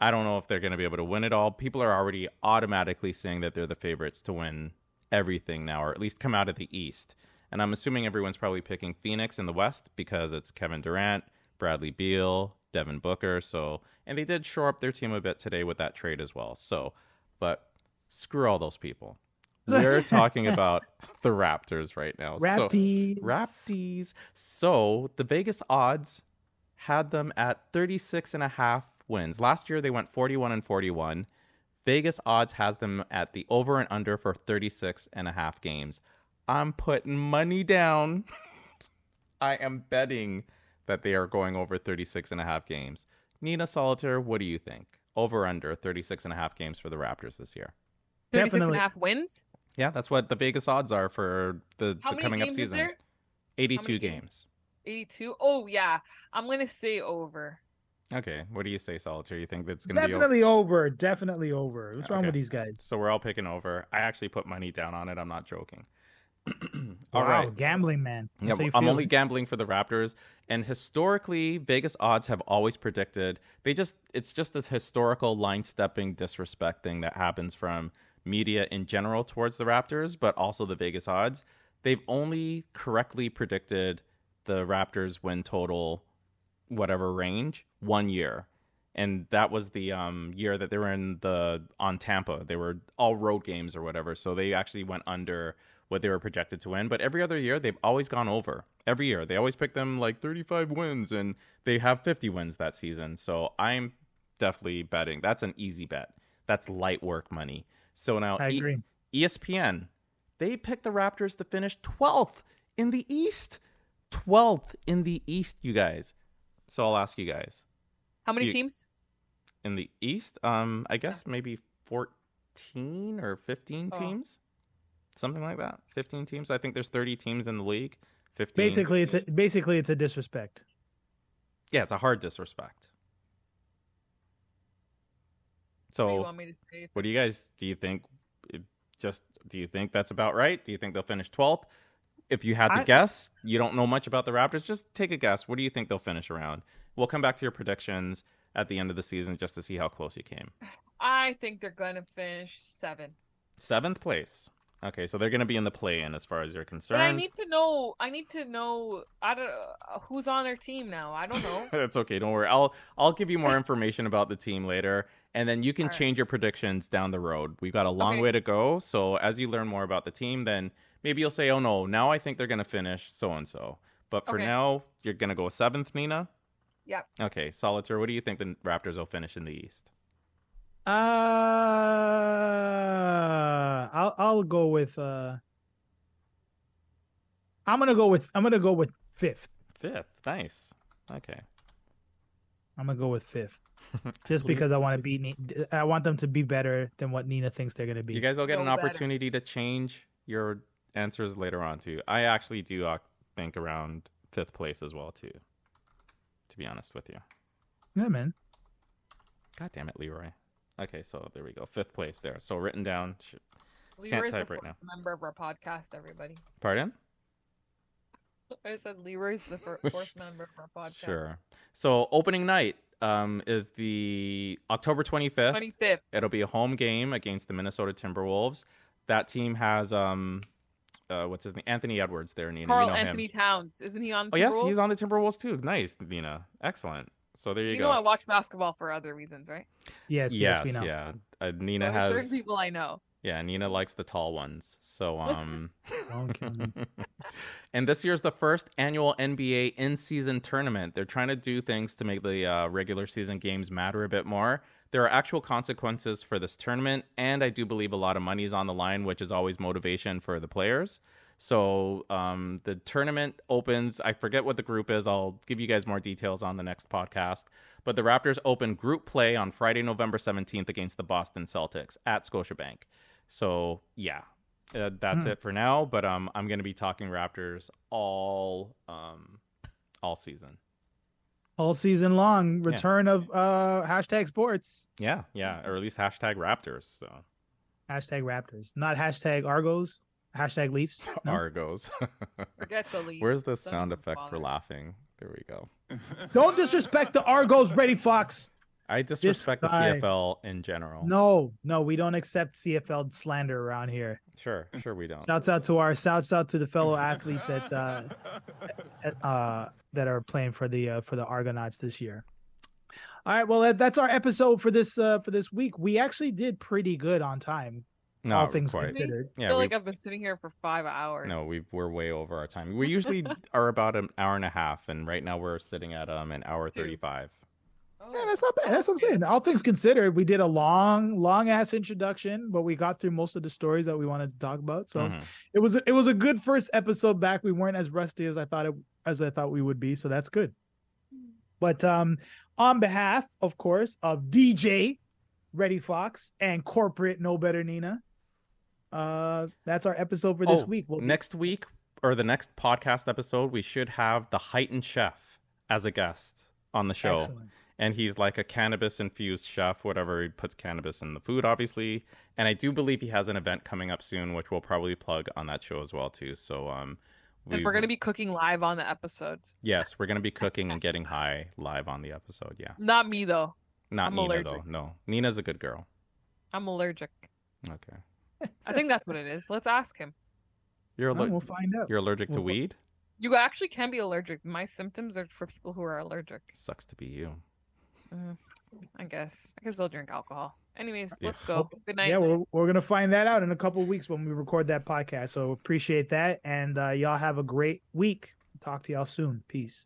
I don't know if they're going to be able to win it all. People are already automatically saying that they're the favorites to win everything now, or at least come out of the East. And I'm assuming everyone's probably picking Phoenix in the West because it's Kevin Durant, Bradley Beal, Devin Booker. So, and they did shore up their team a bit today with that trade as well. So, but screw all those people. (laughs) We're talking about the Raptors right now. Rapties. So, Rapties. So the Vegas odds had them at 36 and a half wins. Last year they went 41 and 41. Vegas odds has them at the over and under for 36 and a half games. I'm putting money down. (laughs) I am betting that they are going over 36 and a half games. Nina Solitair, what do you think? Over under 36 and a half games for the Raptors this year. 36 and a half wins. Yeah, that's what the Vegas odds are for the, How the many coming games up season. is there? 82 many games. games? 82. Oh, yeah. I'm going to say over. Okay, what do you say, Solitair? You think that's going to be? Definitely over. Definitely over. What's wrong Okay. with these guys? So we're all picking over. I actually put money down on it. I'm not joking. All (clears throat) wow, right. gambling man. Yeah, That's how I'm only gambling for the Raptors, and historically, Vegas odds have always predicted they just it's just this historical line stepping disrespect thing that happens from media in general towards the Raptors, but also the Vegas odds. They've only correctly predicted the Raptors win total, whatever range, one year, and that was the um, year that they were in the on Tampa. They were all road games or whatever, so they actually went under what they were projected to win. But every other year, they've always gone over. Every year, they always pick them like 35 wins, and they have 50 wins that season. So I'm definitely betting. That's an easy bet. That's light work money. So now I E- agree. ESPN, they picked the Raptors to finish 12th in the East. 12th in the East, you guys. So I'll ask you guys. How many you- teams? In the East, um, I guess maybe 14 or 15 Oh. teams. Something like that. 15 teams. I think there's 30 teams in the league. 15. Basically, it's a, basically it's a disrespect. Yeah, it's a hard disrespect. what do you So, want me to say? what do you guys do you think it just do you think that's about right? Do you think they'll finish 12th? If you had to I- guess, you don't know much about the Raptors, just take a guess. What do you think they'll finish around? We'll come back to your predictions at the end of the season just to see how close you came. I think they're going to finish seven. Seventh place. Okay, so they're going to be in the play-in as far as you're concerned. But I need to know. I need to know. I don't. Uh, who's on their team now? I don't know. (laughs) That's okay. Don't worry. I'll I'll give you more (laughs) information about the team later, and then you can All right. change your predictions down the road. We've got a long Okay. way to go. So as you learn more about the team, then maybe you'll say, "Oh no, now I think they're going to finish so and so." But for Okay. now, you're going to go seventh, Nina. Yep. Okay, Solitair. What do you think the Raptors will finish in the East? Uh, I'll I'll go with uh. I'm gonna go with I'm gonna go with fifth. Fifth. Nice. Okay. I'm gonna go with fifth, (laughs) just because I want to beat. I want them to be better than what Nina thinks they're gonna be. You guys will get No an better. opportunity to change your answers later on too. I actually do uh, think around fifth place as well too. To be honest with you. yeah, man. God damn it, Leroy. Okay, so there we go. Fifth place there. So written down. Sh- Leroy's the type right fourth member of our podcast. Everybody. Pardon? I said Leroy's the (laughs) fourth member of our podcast. Sure. So opening night um, is the October 25th. Twenty fifth. It'll be a home game against the Minnesota Timberwolves. That team has um, uh, what's his name? Anthony Edwards there, Nina. Karl-Anthony him. Towns. Isn't he on? the Oh yes, he's on the Timberwolves too. Nice, Nina. Excellent. So there you, go. You know I watch basketball for other reasons, right? Yes, yes, yes, we know. yeah. Uh, Nina there's has certain people I know. yeah. Nina likes the tall ones. So (laughs) um. Don't kill me. and this year's the first annual NBA in-season tournament. They're trying to do things to make the uh, regular season games matter a bit more. There are actual consequences for this tournament, and I do believe a lot of money is on the line, which is always motivation for the players. So um, the tournament opens. I forget what the group is. I'll give you guys more details on the next podcast. But the Raptors open group play on Friday, November 17th against the Boston Celtics at Scotiabank. So yeah, uh, that's Hmm. it for now. But um, I'm gonna be talking Raptors all um, all season. All season long, return of uh hashtag sports, Yeah, yeah, or at least hashtag Raptors. So hashtag Raptors, not hashtag Argos, hashtag Leafs. (laughs) No? Argos. (laughs) Forget the Leafs. Where's the Don't sound even effect for laughing? There we go. (laughs) Don't disrespect the Argos, Reddy Fox. I disrespect the guy. CFL in general. No, no, we don't accept CFL slander around here. Sure, sure we don't. Shouts out to our shouts out to the fellow athletes at, uh, at, uh, that are playing for the uh, for the Argonauts this year. All right, well that's our episode for this uh, for this week. We actually did pretty good on time, all Not things quite. considered. I Yeah, feel we, like I've been sitting here for five hours. no, we we're way over our time. We (laughs) usually are about an hour and a half, and right now we're sitting at um an hour thirty-five. Oh, Yeah, that's not bad. That's what I'm saying. All things considered, we did a long, long ass introduction, but we got through most of the stories that we wanted to talk about. So Mhm. it was it was a good first episode back. We weren't as rusty as I thought it as I thought we would be, so that's good. But um on behalf, of course, of DJ Reddy Fox and corporate No Better Nina, uh that's our episode for this Oh, week. We'll Next week or the next podcast episode, we should have the heightened chef as a guest on the show. Excellent. and he's like a cannabis infused chef whatever he puts cannabis in the food obviously and i do believe he has an event coming up soon which we'll probably plug on that show as well too so um and we're gonna be cooking live on the episode. yes we're gonna be (laughs) cooking and getting high live on the episode yeah Not me though. not I'm nina allergic. though no nina's a good girl I'm allergic. okay I think that's what it is. Let's ask him. you're Well, aller- we'll find out. you're allergic to we'll- weed You actually can be allergic. My symptoms are for people who are allergic. sucks to be you Mm, I guess. I can still drink alcohol. Anyways, Yeah. let's go. Good night. Yeah, we're, we're gonna find that out in a couple of weeks when we record that podcast. So appreciate that, and uh, y'all have a great week. Talk to y'all soon. Peace.